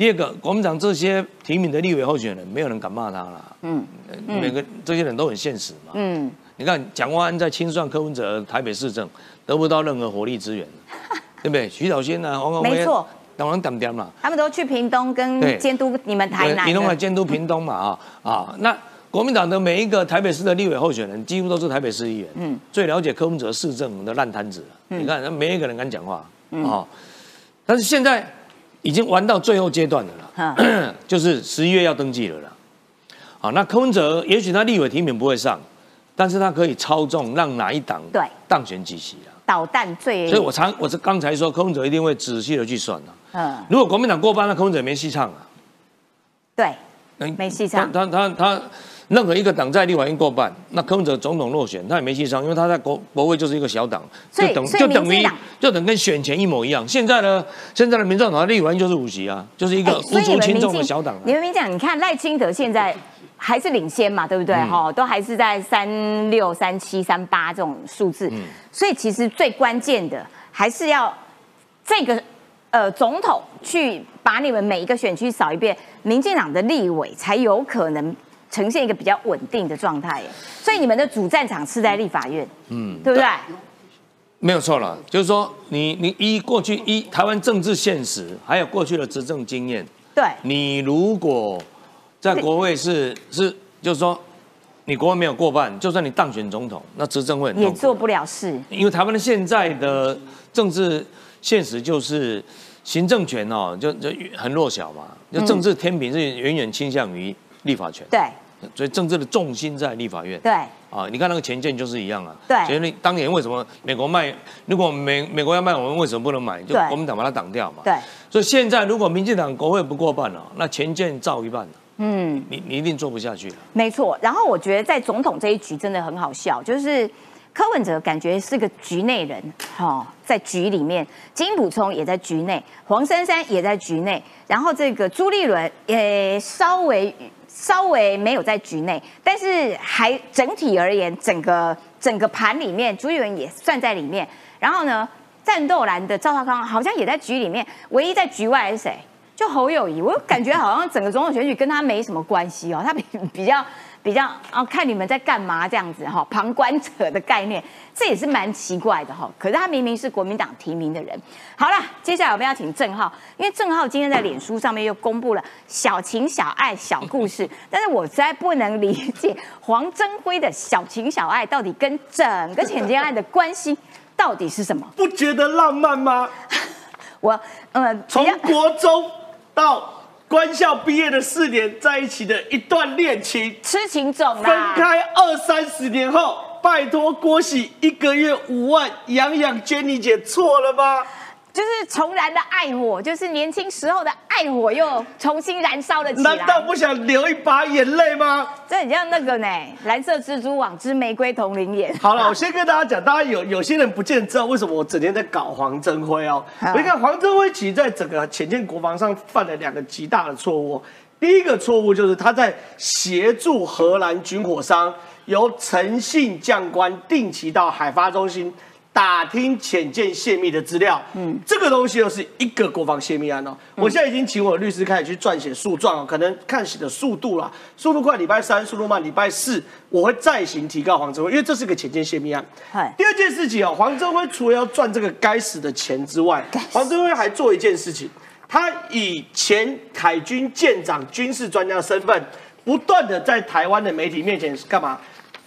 第二个，国民党这些提名的立委候选人，没有人敢骂他啦。嗯呃每个这些人都很现实嘛。嗯，你看蒋万安在清算柯文哲台北市政，得不到任何火力支援，对不对？徐小仙啊，黄光辉没错，当然点点嘛。他们都去屏东跟对监督你们台南屏东来的，监督屏东嘛啊啊，那国民党的每一个台北市的立委候选人，几乎都是台北市议员，嗯最了解柯文哲市政的烂摊子了。嗯你看，没一个人敢讲话嗯哦。但是现在已经玩到最后阶段了啦，嗯 就是十一月要登记了啦。好，那柯文哲也许他立委提名不会上，但是他可以操纵让哪一党对当选几席啊？导弹最，所以我常我是刚才说，柯文哲一定会仔细的去算啊。嗯，如果国民党过半，那柯文哲没戏唱啊。对，那没戏唱。他他他他任何一个党在立法院过半，那柯文哲总统落选，他也没戏唱，因为他在国国会就是一个小党，就等就等于就等跟选前一模一样。现在呢，现在的民众党立法院就是五席啊，就是一个无足轻重的小党啊。你们民讲，你看赖清德现在还是领先嘛，对不对？嗯哈、都还是在三六、三七、三八这种数字。嗯所以其实最关键的还是要这个呃总统去把你们每一个选区扫一遍，民进党的立委才有可能呈现一个比较稳定的状态。所以你们的主战场是在立法院，嗯，对不对？没有错了，就是说你你依过去一台湾政治现实，还有过去的执政经验，对，你如果在国会是是，就是说你国会没有过半，就算你当选总统，那执政会。也做不了事。因为台湾的现在的政治现实就是行政权哦，就就很弱小嘛，就政治天平是远远倾向于立法权，对所以政治的重心在立法院。对啊，你看那个前舰就是一样啊。对前舰当年为什么美国卖？如果美美国要卖，我们为什么不能买？就对国民党把它挡掉嘛。对，所以现在如果民进党国会不过半了，那前舰造一半了，嗯。你你一定做不下去了。没错，然后我觉得在总统这一局真的很好笑，就是柯文哲感觉是个局内人，哈、在局里面，金补充也在局内，黄珊珊也在局内，然后这个朱立伦也稍微稍微没有在局内，但是还整体而言，整个整个盘里面，朱立伦也算在里面，然后呢，战斗蓝的赵少康好像也在局里面，唯一在局外是谁？就侯友谊，我感觉好像整个总统选举跟他没什么关系哦，他比比较比较啊，看你们在干嘛这样子哈、旁观者的概念，这也是蛮奇怪的哈、可是他明明是国民党提名的人。好了，接下来我们要请郑浩，因为郑浩今天在脸书上面又公布了小情小爱小故事，但是我实在不能理解黄征辉的小情小爱到底跟整个浅见案的关系到底是什么？不觉得浪漫吗？我呃，从国中到官校毕业的四年在一起的一段恋情，痴情种分，开二三十年后，拜托郭喜一个月五万养养 Jenny 姐错了吗？就是重燃的爱火，就是年轻时候的爱火又重新燃烧了起来难道。不想流一把眼泪吗？这很像那个呢，《蓝色蜘蛛网之玫瑰同林眼》。好了，我先跟大家讲，大家有有些人不见得知道为什么我整天在搞黄征辉哦。啊你看黄征辉其实在整个浅见国防上犯了两个极大的错误。第一个错误就是他在协助荷兰军火商由诚信将官定期到海发中心打听浅见泄密的资料。嗯，这个东西又是一个国防泄密案哦。我现在已经请我的律师开始去撰写诉状哦，可能看写的速度啦，速度快礼拜三，速度慢礼拜四，我会再行提告黄镇辉，因为这是个浅见泄密案。第二件事情哦，黄镇辉除了要赚这个该死的钱之外，黄镇辉还做一件事情，他以前海军舰长、军事专家的身份，不断的在台湾的媒体面前干嘛？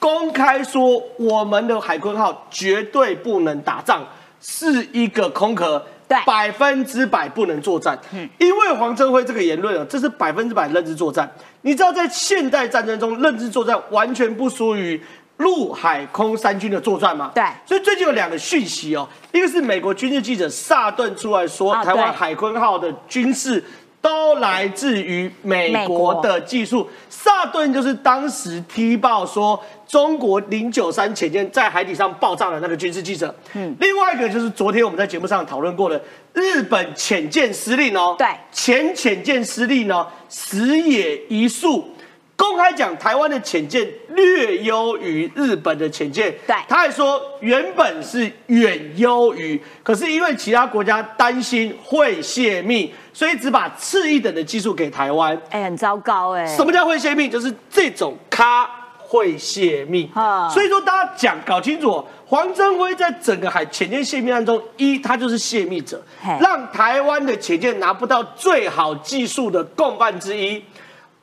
公开说我们的海鲲号绝对不能打仗，是一个空壳。对百分之百不能作战。嗯，因为黄镇辉这个言论啊，这是百分之百认知作战。你知道，在现代战争中，认知作战完全不输于陆海空三军的作战吗？对所以最近有两个讯息哦，一个是美国军事记者萨顿出来说，台湾海鲲号的军事都来自于美国的技术。萨顿就是当时踢爆说中国零九三潜舰在海底上爆炸的那个军事记者。嗯，另外一个就是昨天我们在节目上讨论过的日本潜舰司令哦，对前潜舰司令呢石野一树。公开讲，台湾的潜舰略优于日本的潜舰。对他还说原本是远优于，可是因为其他国家担心会泄密，所以只把次一等的技术给台湾。哎、很糟糕哎、什么叫会泄密？就是这种咖会泄密啊所以说大家讲搞清楚哦，黄征辉在整个海潜舰泄密案中，一他就是泄密者嘿，让台湾的潜舰拿不到最好技术的共犯之一。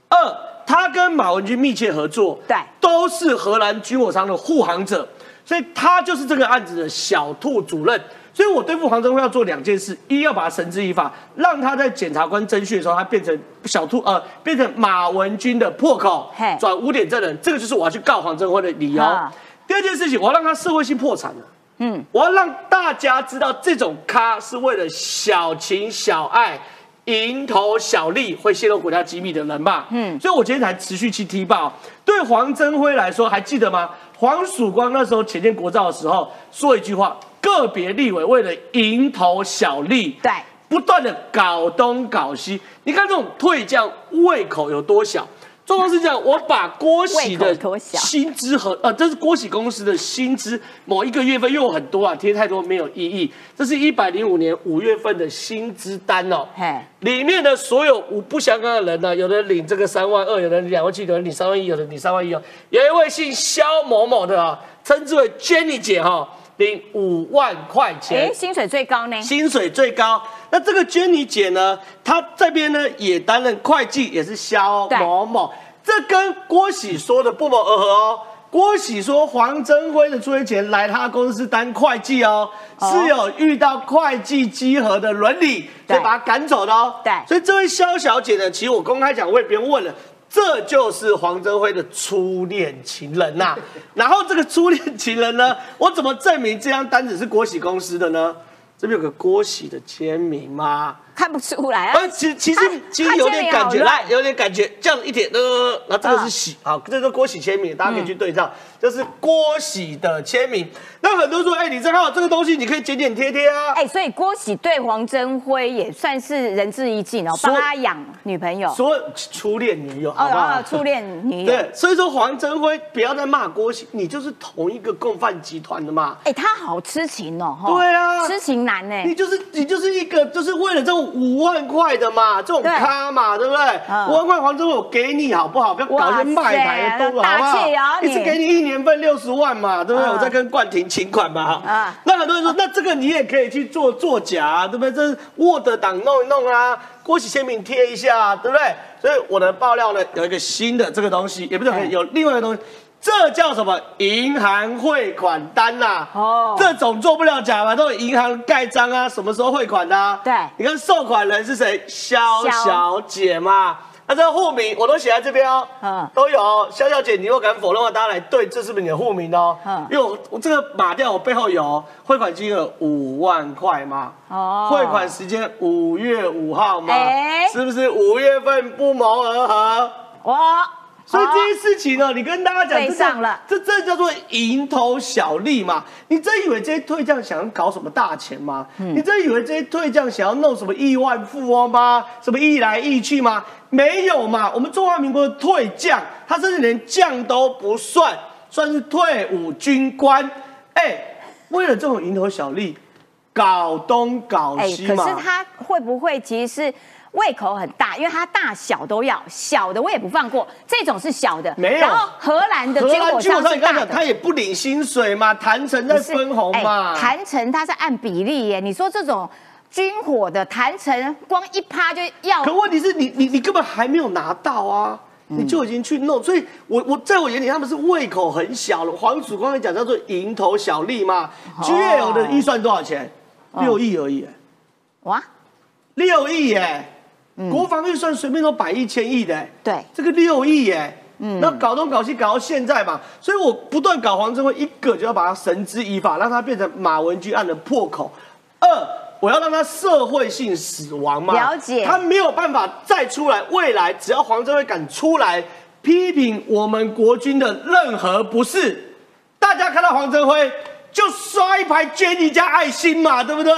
二，他跟马文君密切合作，对都是荷兰军火商的护航者，所以他就是这个案子的小兔主任。所以我对付黄镇辉要做两件事：一要把他绳之以法，让他在检察官侦讯的时候，他变成小兔呃，变成马文君的破口嘿，转污点证人，这个就是我要去告黄镇辉的理由啊。第二件事情，我要让他社会性破产了。嗯，我要让大家知道，这种咖是为了小情小爱、蝇头小利，会泄露国家机密的人吧。嗯，所以我今天才持续去踢爆。对黄镇辉来说，还记得吗？黄曙光那时候前建国造的时候说一句话：个别立委为了蝇头小利，对，不断的搞东搞西。你看这种退将胃口有多小？状况是这样，我把郭喜的薪资和呃，这是郭喜公司的薪资某一个月份，因为我很多啊，贴太多没有意义。这是一百零五年五月份的薪资单哦，嘿，里面的所有五不相干的人呢，有的领这个三万二，有的领两万七，有的领三万一，有的领三万一哦。有一位姓肖某某的啊，称之为 Jenny 姐哈、领五万块钱哎，。薪水最高呢？薪水最高。那这个娟妮姐呢，她这边呢也担任会计，也是肖某某，这跟郭喜说的不谋而合哦。郭喜说黄登辉的出钱前来他公司当会计哦，哦是有遇到会计稽核的伦理，所以把他赶走的哦。对所以这位肖小姐呢，其实我公开讲，我也不用问了。这就是黄镇辉的初恋情人呐、然后这个初恋情人呢，我怎么证明这张单子是郭喜公司的呢？这边有个郭喜的签名吗？看不出来啊呃，。其其实其实有点感觉，来有点感觉，这样一点，呃，那这个嗯是喜，好，这是郭喜签名，大家可以去对照，这是郭喜的签名。那很多人说，哎，李正浩这个东西你可以剪剪贴贴啊，哎，所以郭喜对黄镇辉也算是仁至义尽哦，帮他养女朋友，说初恋女友，哦好不好哦，？初恋女友。对，所以说黄镇辉不要再骂郭喜，你就是同一个共犯集团的嘛。哎，他好痴情哦，哈对啊痴情男呢。你就是你就是一个就是为了这种五万块的嘛，这种对咖嘛，对不对？嗯五万块黄忠我给你好不好？不要搞一些卖台的动作，好不好一次给你一年份六十万嘛，对不对？嗯我再跟冠廷请款嘛。啊那很多人说，那这个你也可以去做作假啊，对不对？这是 Word 档弄一弄啊，郭喜签名贴一下，对不对？所以我的爆料呢有一个新的这个东西，也不是很有另外一个东西。这叫什么？银行汇款单呐、哦这种做不了假嘛，都有银行盖章啊，什么时候汇款的、啊？对你看受款人是谁？肖肖小姐嘛。那这个户名我都写在这边哦，嗯都有哦。肖小姐，你如果敢否认的话，大家来对，这是不是你的户名哦？嗯因为我我这个码掉，我背后有哦汇款金额五万块嘛，哦汇款时间五月五号嘛，哎是不是五月份不谋而合？哇，所以这些事情呢，你跟大家讲，对这叫上了这这叫做蝇头小利嘛？你真以为这些退将想要搞什么大钱吗？嗯你真以为这些退将想要弄什么亿万富翁吗？什么亿来亿去吗？没有嘛！我们中华民国的退将，他甚至连将都不算，算是退伍军官。哎，为了这种蝇头小利，搞东搞哎，西嘛。可是他会不会其实是胃口很大？因为它大小都要，小的我也不放过，这种是小的，没有然后荷兰的军军火商大的，他也不领薪水嘛，谈成在分红嘛。哎谈成它是按比例耶，你说这种军火的谈成光一趴就要可问题是你你你根本还没有拿到啊，你就已经去弄，所以我我在我眼里他们是胃口很小了。黄曙光讲叫做蝇头小利嘛，GL 的预算多少钱？六亿而已，哇，六亿耶！国防预算随便都百亿千亿的，对，这个六亿耶。嗯那搞东搞西搞到现在嘛，所以我不断搞黄镇辉，一个就要把他绳之以法，让他变成马文君案的破口；二，我要让他社会性死亡嘛，了解他没有办法再出来。未来只要黄镇辉敢出来批评我们国军的任何不是，大家看到黄镇辉就刷一排捐你家爱心嘛，对不对？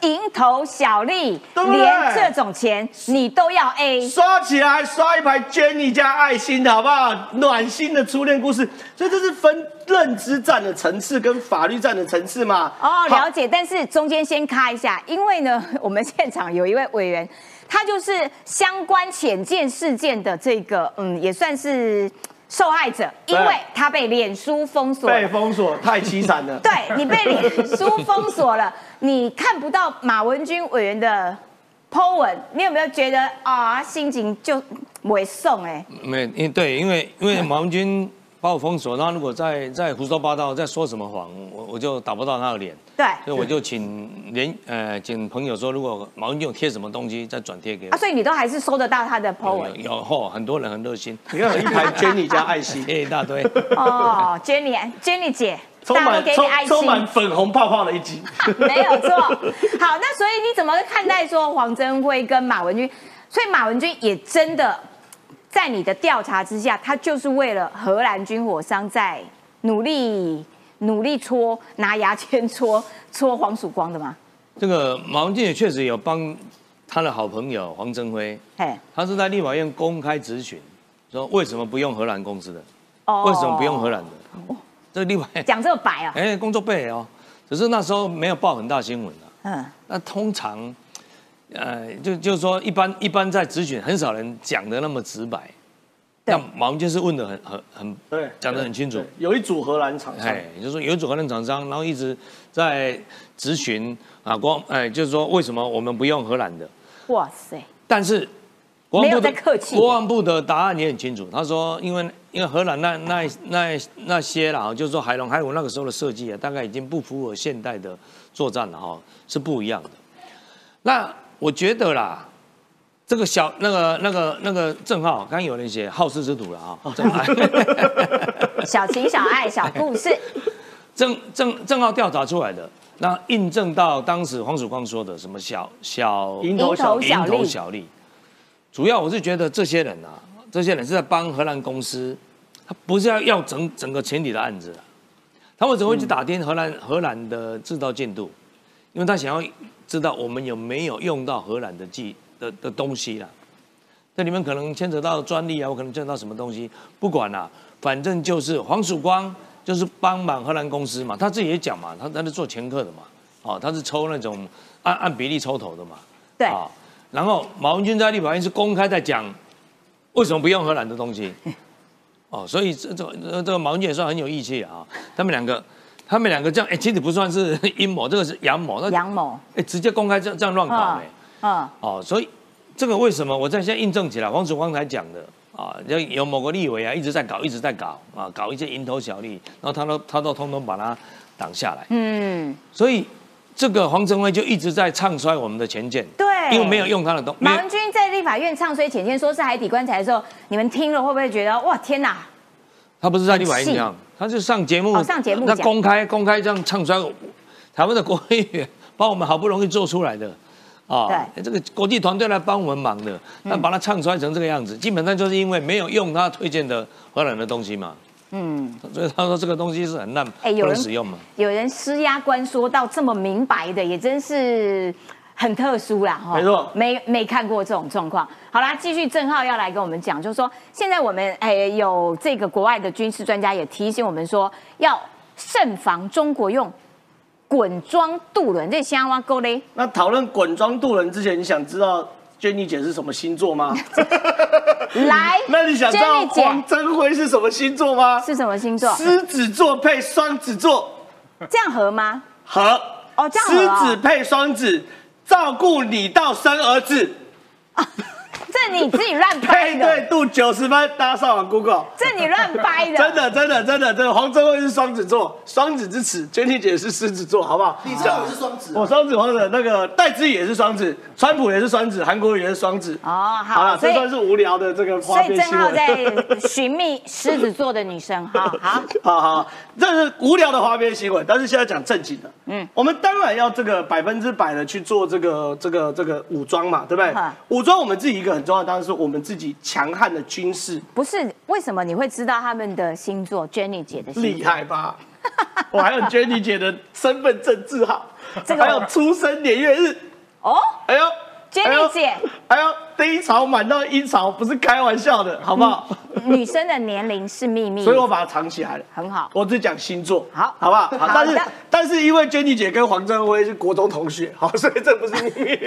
蝇头小利，对不对连这种钱你都要 A，刷起来，刷一排 Jenny 加爱心的好不好？暖心的初恋故事，所以这是分认知战的层次跟法律战的层次嘛。哦，好了解。但是中间先卡一下，因为呢，我们现场有一位委员，他就是相关浅见事件的这个，嗯，也算是受害者，因为他被脸书封锁。被封锁太凄惨了。对你被脸书封锁了，你看不到马文君委员的 po 文，你有没有觉得啊，心情就没送哎？没，因对，因为因为马文君把我封锁，然后如果再再胡说八道，再说什么谎，我我就打不到他的脸。对，所以我就请连呃请朋友说，如果马文君有贴什么东西，再转贴给我啊，。所以你都还是收得到他的 po 文有嚯，很多人很热心，你看有一排 Jenny 加 爱心，贴一大堆。哦，Jenny Jenny 姐，充大家都满充给你爱充满心，粉红泡泡的一集。没有错。好，那所以你怎么看待说黄镇辉跟马文君？所以马文君也真的在你的调查之下，他就是为了荷兰军火商在努力努力搓拿牙签戳戳黄曙光的吗？这个马文君也确实有帮他的好朋友黄镇辉，嘿，他是在立法院公开质询，说为什么不用荷兰公司的？哦为什么不用荷兰的？哦这个立法院 讲这么白啊？哎，工作背哦，只是那时候没有报很大新闻啊。嗯，那通常，呃，就就是说，一般一般在咨询，很少人讲的那么直白。对那马文君是问的很很很对，讲的很清楚。有一组荷兰厂商，哎，就是说有一组荷兰厂商，然后一直在咨询啊，光哎，就是说为什么我们不用荷兰的？哇塞，但是国防部的没有在客气国防部的答案也很清楚，他说因为因为荷兰那那那那些啦，就是说海龙海虎那个时候的设计啊，大概已经不符合现代的作战了哈，是不一样的。那我觉得啦。这个小那个那个那个郑浩，刚刚有人写好事之徒了啊，郑浩 小情小爱小故事，郑郑郑浩调查出来的，那印证到当时黄曙光说的什么小小蝇头小利蝇头小利。主要我是觉得这些人啊，这些人是在帮荷兰公司，他不是要要整整个前体的案子啊，他为什么会去打听荷兰荷兰的制造进度？因为他想要知道我们有没有用到荷兰的技的的东西啦。这里面可能牵扯到专利啊，我可能牵扯到什么东西，不管啦、反正就是黄曙光就是帮忙荷兰公司嘛，他自己也讲嘛，他他是做前客的嘛，哦，他是抽那种按按比例抽头的嘛，对，啊，然后马文君在立法院是公开在讲为什么不用荷兰的东西，哦，所以这这这这个马文君也算很有义气啊，他们两个他们两个这样，哎，其实不算是 阴谋，这个是阳谋，那杨某，哎直接公开这样这样乱搞哎。嗯，哦，所以这个为什么我在现在印证起来，黄曙光才讲的啊，有有某个立委啊一直在搞，一直在搞啊，搞一些蝇头小利，然后他都他都通通把它挡下来，嗯，所以这个黄镇威就一直在唱衰我们的前舰，对，因为没有用他的东，马文君在立法院唱衰前见，说是海底棺材的时候，你们听了会不会觉得哇天哪？他不是在立法院很讲，他就上节目，哦上节目他公开公开这样唱衰台湾的国会议员，把我们好不容易做出来的。啊、对。这个国际团队来帮我们忙的，那把它唱衰成这个样子，基本上就是因为没有用他推荐的荷兰的东西嘛，嗯，所以他说这个东西是很烂，不哎有人能使用嘛。有人施压官说到这么明白的，也真是很特殊啦，哈没错没没看过这种状况。好啦，继续郑浩要来跟我们讲，就是说现在我们哎有这个国外的军事专家也提醒我们说，要慎防中国用滚装渡轮，这香蛙沟嘞，那讨论滚装渡轮之前，你想知道 Jenny 姐是什么星座吗？来，那你想知道黄镇辉是什么星座吗？是什么星座？狮子座配双子座，这样合吗？合哦，这样狮合哦子配双子，照顾你到生儿子，这你自己乱掰配的，对度九十分，大家上网 Google。这你乱掰的，真的，真的，真的，真的，黄宗辉是双子座，双子之耻，Jenny 姐是狮子座，好不好？你知道我是双子啊、我双子，黄子那个戴之也是双子，川普也是双子，韩国瑜也是双子。哦，好好，了，这算是无聊的这个所以花边新闻。郑浩在寻觅狮子座的女生，好 好，好好，这是无聊的花边新闻，但是现在讲正经的。嗯，我们当然要这个百分之百的去做这个这个这个武装嘛，对不对？武装我们自己一个很重要，当然是我们自己强悍的军事，不是为什么你会知道他们的星座？Jenny 姐的星座厉害吧？我还有 Jenny 姐的身份证字号，这个还有出生年月日。哦哎呦 Jenny 姐，哎呦，第一潮满到一潮，不是开玩笑的，好不好？女生的年龄是秘密，所以我把它藏起来了。很好。我只讲星座，好好不好？好，但是但是因为 Jenny 姐跟黄镇辉是国中同学，好，所以这不是秘密。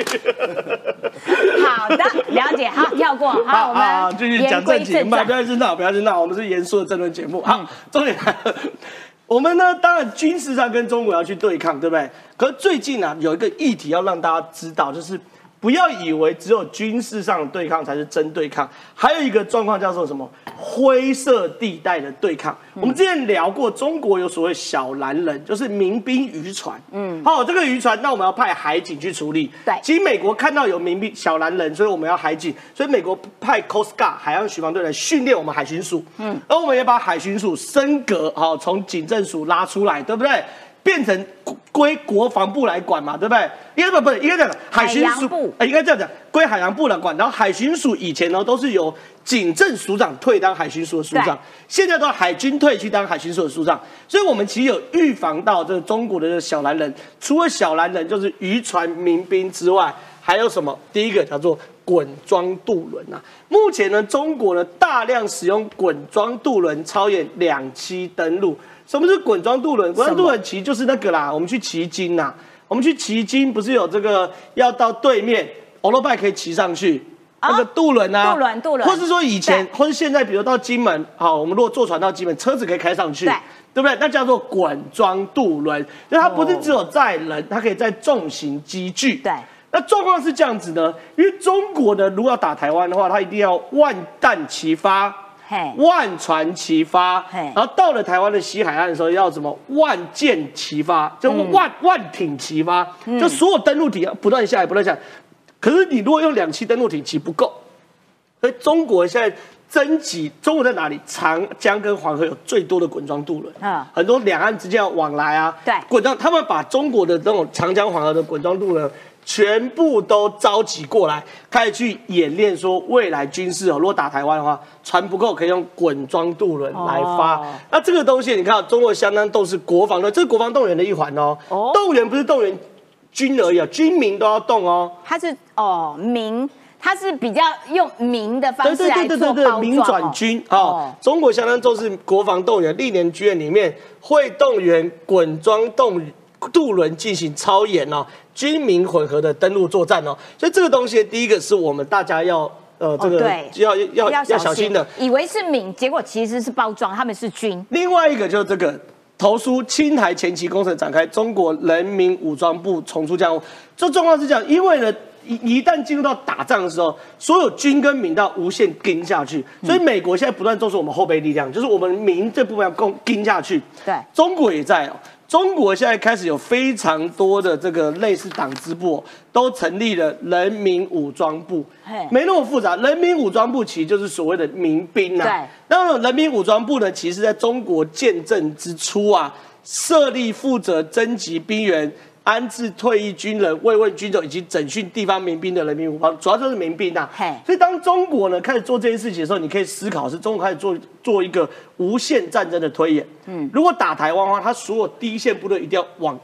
好的，了解。好，跳过。好，我好，们继续讲正经。不要不要是闹，不要去闹，我们是严肃的争论节目。好，重点来了。我们呢，当然军事上跟中国要去对抗，对不对？可是最近啊，有一个议题要让大家知道，就是不要以为只有军事上的对抗才是真对抗，还有一个状况叫做什么灰色地带的对抗。我们之前聊过，中国有所谓小蓝人，就是民兵渔船。嗯，好，这个渔船，那我们要派海警去处理。对，其实美国看到有民兵小蓝人，所以我们要海警，所以美国派 Coast Guard 海洋巡防队来训练我们海巡署。嗯，而我们也把海巡署升格，好，从警政署拉出来，对不对？变成归国防部来管嘛，对不对？应该不不，应该这样，海巡署，哎，应该这样讲，归海洋部来管。然后海巡署以前呢都是由警政署长退当海巡署的署长，现在都海军退去当海巡署的署长。所以我们其实有预防到这个中国的这个小蓝人，除了小蓝人就是渔船民兵之外，还有什么？第一个叫做滚装渡轮啊。目前呢，中国呢大量使用滚装渡轮超越两栖登陆。什么是滚装渡轮？滚装渡轮其实就是那个啦，我们去骑鲸呐，我们去骑鲸不是有这个要到对面，欧罗拜可以骑上去，那个渡轮啊，渡轮渡轮，或是说以前，或是现在，比如到金门，好，我们如果坐船到金门，车子可以开上去，对，对不对？那叫做滚装渡轮，就它不是只有载人，它可以载重型机具，对。那状况是这样子呢，因为中国呢如果要打台湾的话，它一定要万弹齐发。万船齐发，然后到了台湾的西海岸的时候，要什么万舰齐发，就万万艇齐发，就所有登陆艇不断下来，不断下来。可是你如果用两栖登陆艇，其实不够。所以中国现在征集，中国在哪里？长江跟黄河有最多的滚装渡轮，啊，很多两岸之间要往来啊，对，滚装，他们把中国的这种长江黄河的滚装渡轮。全部都召集过来，开始去演练，说未来军事哦，如果打台湾的话，船不够可以用滚装渡轮来发。那这个东西，你看，中国相当重视国防的，这是国防动员的一环哦。动员不是动员军而已啊，军民都要动哦。它是哦民，它是比较用民的方式来做包民转军哦。中国相当重视国防动员，历年军演里面会动员滚装动渡轮进行超演哦。军民混合的登陆作战哦，所以这个东西第一个是我们大家要呃这个要要要小心的，以为是民，结果其实是包装，他们是军。另外一个就是这个投书青台前期工程展开，中国人民武装部重出江湖。这状况是这样，因为呢一一旦进入到打仗的时候，所有军跟民都要无限跟下去，所以美国现在不断重视我们后备力量，就是我们民这部分要跟跟下去。对，中国也在哦。中国现在开始有非常多的这个类似党支部，都成立了人民武装部，没那么复杂。人民武装部其实就是所谓的民兵呐。对，那人民武装部呢，其实在中国建政之初啊，设立负责征集兵员。安置退役军人、慰问军种以及整训地方民兵的人民武装，主要就是民兵呐。所以当中国呢开始做这件事情的时候，你可以思考是中国开始做做一个无限战争的推演。嗯，如果打台湾的话，他所有第一线部队一定要往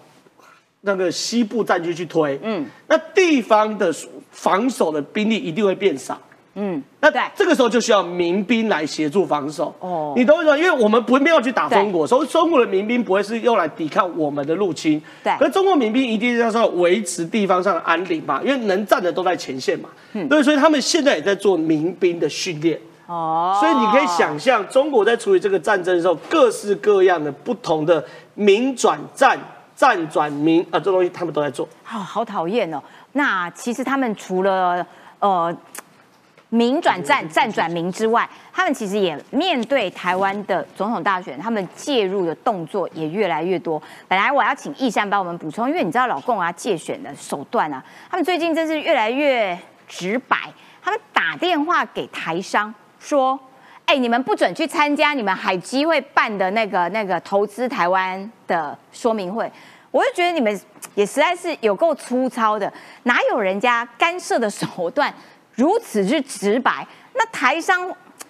那个西部战区去推。嗯，那地方的防守的兵力一定会变少。嗯，那对，这个时候就需要民兵来协助防守。哦，你懂我意思吗？因为我们不没有去打中国，所以中国的民兵不会是用来抵抗我们的入侵。对，可中国民兵一定是要说维持地方上的安宁嘛，因为能站的都在前线嘛。嗯，对，所以他们现在也在做民兵的训练。哦，所以你可以想象，中国在处理这个战争的时候，各式各样的不同的民转战、战转民啊，这东西他们都在做。好，好讨厌哦。那其实他们除了呃。民转战，战转民之外，他们其实也面对台湾的总统大选，他们介入的动作也越来越多。本来我要请易山帮我们补充，因为你知道老共啊借选的手段啊，他们最近真是越来越直白。他们打电话给台商说：“哎，你们不准去参加你们海基会办的那个那个投资台湾的说明会。”我就觉得你们也实在是有够粗糙的，哪有人家干涉的手段？如此之直白，那台商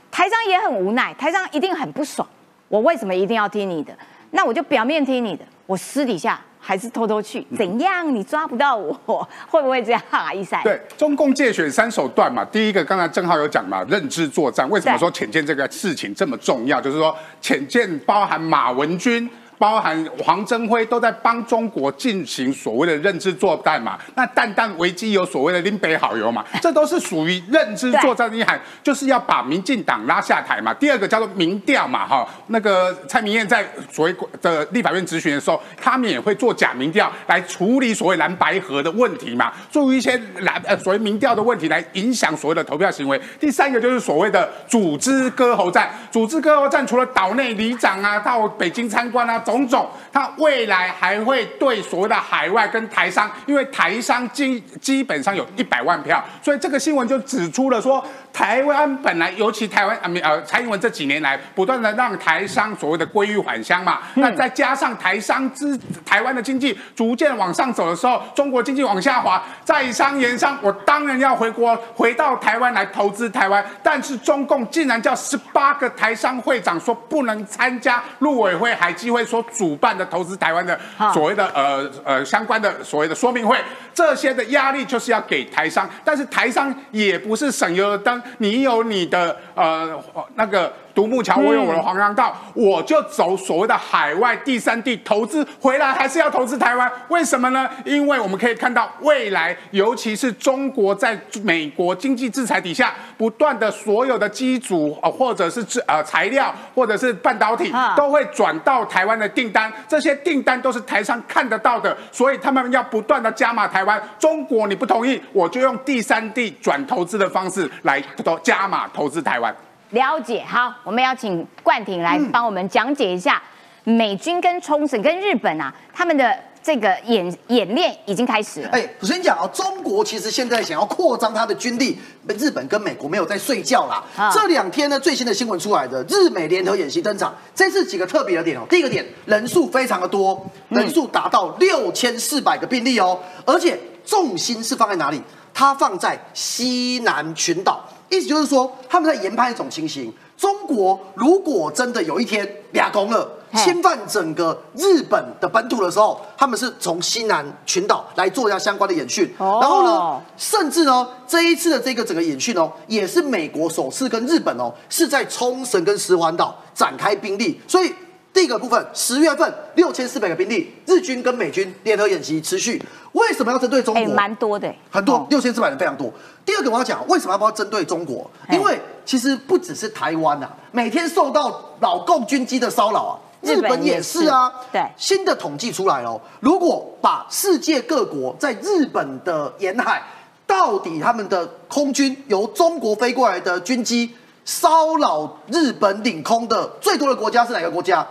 台商也很无奈，台商一定很不爽。我为什么一定要听你的？那我就表面听你的，我私底下还是偷偷去。怎样？你抓不到我，会不会这样啊？一赛对中共借选三手段嘛。第一个，刚才正浩有讲嘛，认知作战。为什么说浅见这个事情这么重要？就是说浅见包含马文君。包含黄镇辉都在帮中国进行所谓的认知作战嘛。那蛋蛋危机有所谓的林北好友嘛，这都是属于认知作战的一涵，就是要把民进党拉下台嘛。第二个叫做民调嘛，哈，那个蔡明燕在所谓的立法院质询的时候，他们也会做假民调来处理所谓蓝白河的问题嘛，做一些蓝呃所谓民调的问题来影响所谓的投票行为。第三个就是所谓的组织割喉战，组织割喉战除了岛内里长啊到北京参观啊种种，他未来还会对所谓的海外跟台商，因为台商基基本上有一百万票，所以这个新闻就指出了说，台湾本来尤其台湾啊呃蔡英文这几年来不断的让台商所谓的归于返乡嘛，那再加上台商之台湾的经济逐渐往上走的时候，中国经济往下滑，在商言商，我当然要回国回到台湾来投资台湾，但是中共竟然叫十八个台商会长说不能参加陆委会海基会所主办的投资台湾的所谓的呃呃相关的所谓的说明会，这些的压力就是要给台商，但是台商也不是省油的灯，你有你的呃那个。独木桥，我有我的黄洋道，我就走所谓的海外第三地投资回来，还是要投资台湾？为什么呢？因为我们可以看到未来，尤其是中国在美国经济制裁底下，不断的所有的机组啊或者是制呃材料或者是半导体都会转到台湾的订单，这些订单都是台商看得到的，所以他们要不断的加码台湾。中国你不同意，我就用第三地转投资的方式来投加码投资台湾。了解，好，我们要请冠廷来帮我们讲解一下美军跟冲绳跟日本啊，他们的这个演演练已经开始了。哎，首先讲啊，中国其实现在想要扩张它的军力，日本跟美国没有在睡觉啦。这两天呢，最新的新闻出来的，日美联合演习登场，这次几个特别的点哦。第一个点，人数非常的多，人数达到六千四百个病例哦，而且重心是放在哪里？它放在西南群岛。意思就是说，他们在研判一种情形：中国如果真的有一天俩攻了，侵犯整个日本的本土的时候，他们是从西南群岛来做一下相关的演训。然后呢，甚至呢，这一次的这个整个演训哦，也是美国首次跟日本哦是在冲绳跟石环岛展开兵力。所以第一个部分，十月份六千四百个兵力，日军跟美军联合演习持续。为什么要针对中国？蛮多的，很多六千四百人非常多。第二个我要讲，为什么要不要针对中国？因为其实不只是台湾呐，每天受到老共军机的骚扰啊，日本也是啊。对，新的统计出来哦，如果把世界各国在日本的沿海，到底他们的空军由中国飞过来的军机骚扰日本领空的最多的国家是哪个国家？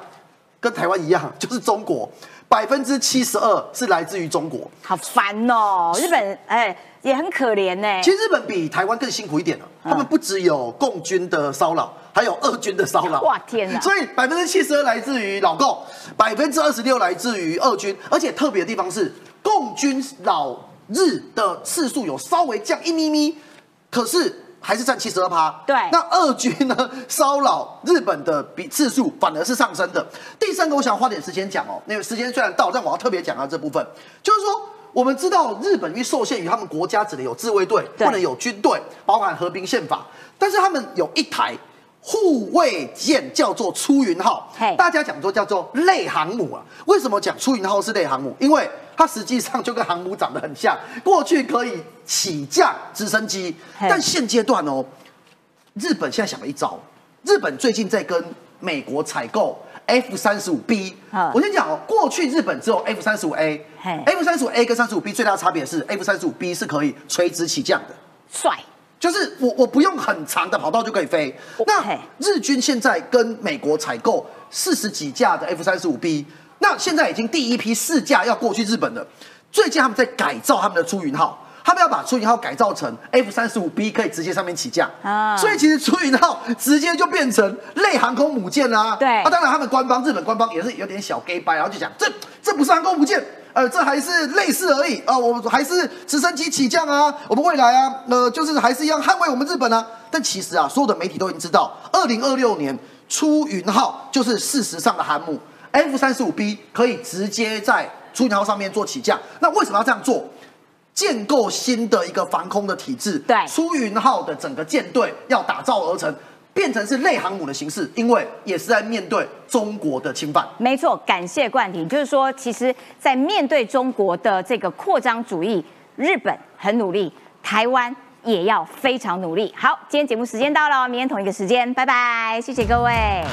跟台湾一样，就是中国。百分之七十二是来自于中国，好烦哦！日本哎也很可怜呢。其实日本比台湾更辛苦一点了，他们不只有共军的骚扰，还有俄军的骚扰。哇天哪！所以百分之七十二来自于老共，百分之二十六来自于俄军，而且特别的地方是共军老日的次数有稍微降一咪咪，可是。还是占七十二趴，对。那俄军呢骚扰日本的比次数反而是上升的。第三个，我想花点时间讲哦，那个时间虽然到，但我要特别讲到这部分，就是说我们知道日本因为受限于他们国家只能有自卫队，不能有军队，包含和平宪法，但是他们有一台。护卫舰叫做出云号，大家讲说叫做类航母啊。为什么讲出云号是类航母？因为它实际上就跟航母长得很像，过去可以起降直升机，但现阶段哦，日本现在想了一招。日本最近在跟美国采购 F 三十五 B。我先讲哦，过去日本只有 F 三十五 A，F 三十五 A 跟三十五 B 最大的差别是 F 三十五 B 是可以垂直起降的，帅。就是我我不用很长的跑道就可以飞。那日军现在跟美国采购四十几架的 F 三十五 B，那现在已经第一批四架要过去日本了。最近他们在改造他们的出云号，他们要把出云号改造成 F 三十五 B 可以直接上面起降啊。所以其实出云号直接就变成类航空母舰啦。对。啊，当然他们官方日本官方也是有点小 gay 掰，然后就讲这这不是航空母舰。呃，这还是类似而已啊，我们还是直升机起降啊，我们未来啊，呃，就是还是一样捍卫我们日本啊。但其实啊，所有的媒体都已经知道，二零二六年出云号就是事实上的航母，F 三十五 B 可以直接在出云号上面做起降。那为什么要这样做？建构新的一个防空的体制，对，出云号的整个舰队要打造而成。变成是内航母的形式，因为也是在面对中国的侵犯。没错，感谢冠廷，就是说，其实，在面对中国的这个扩张主义，日本很努力，台湾也要非常努力。好，今天节目时间到了，明天同一个时间，拜拜，谢谢各位。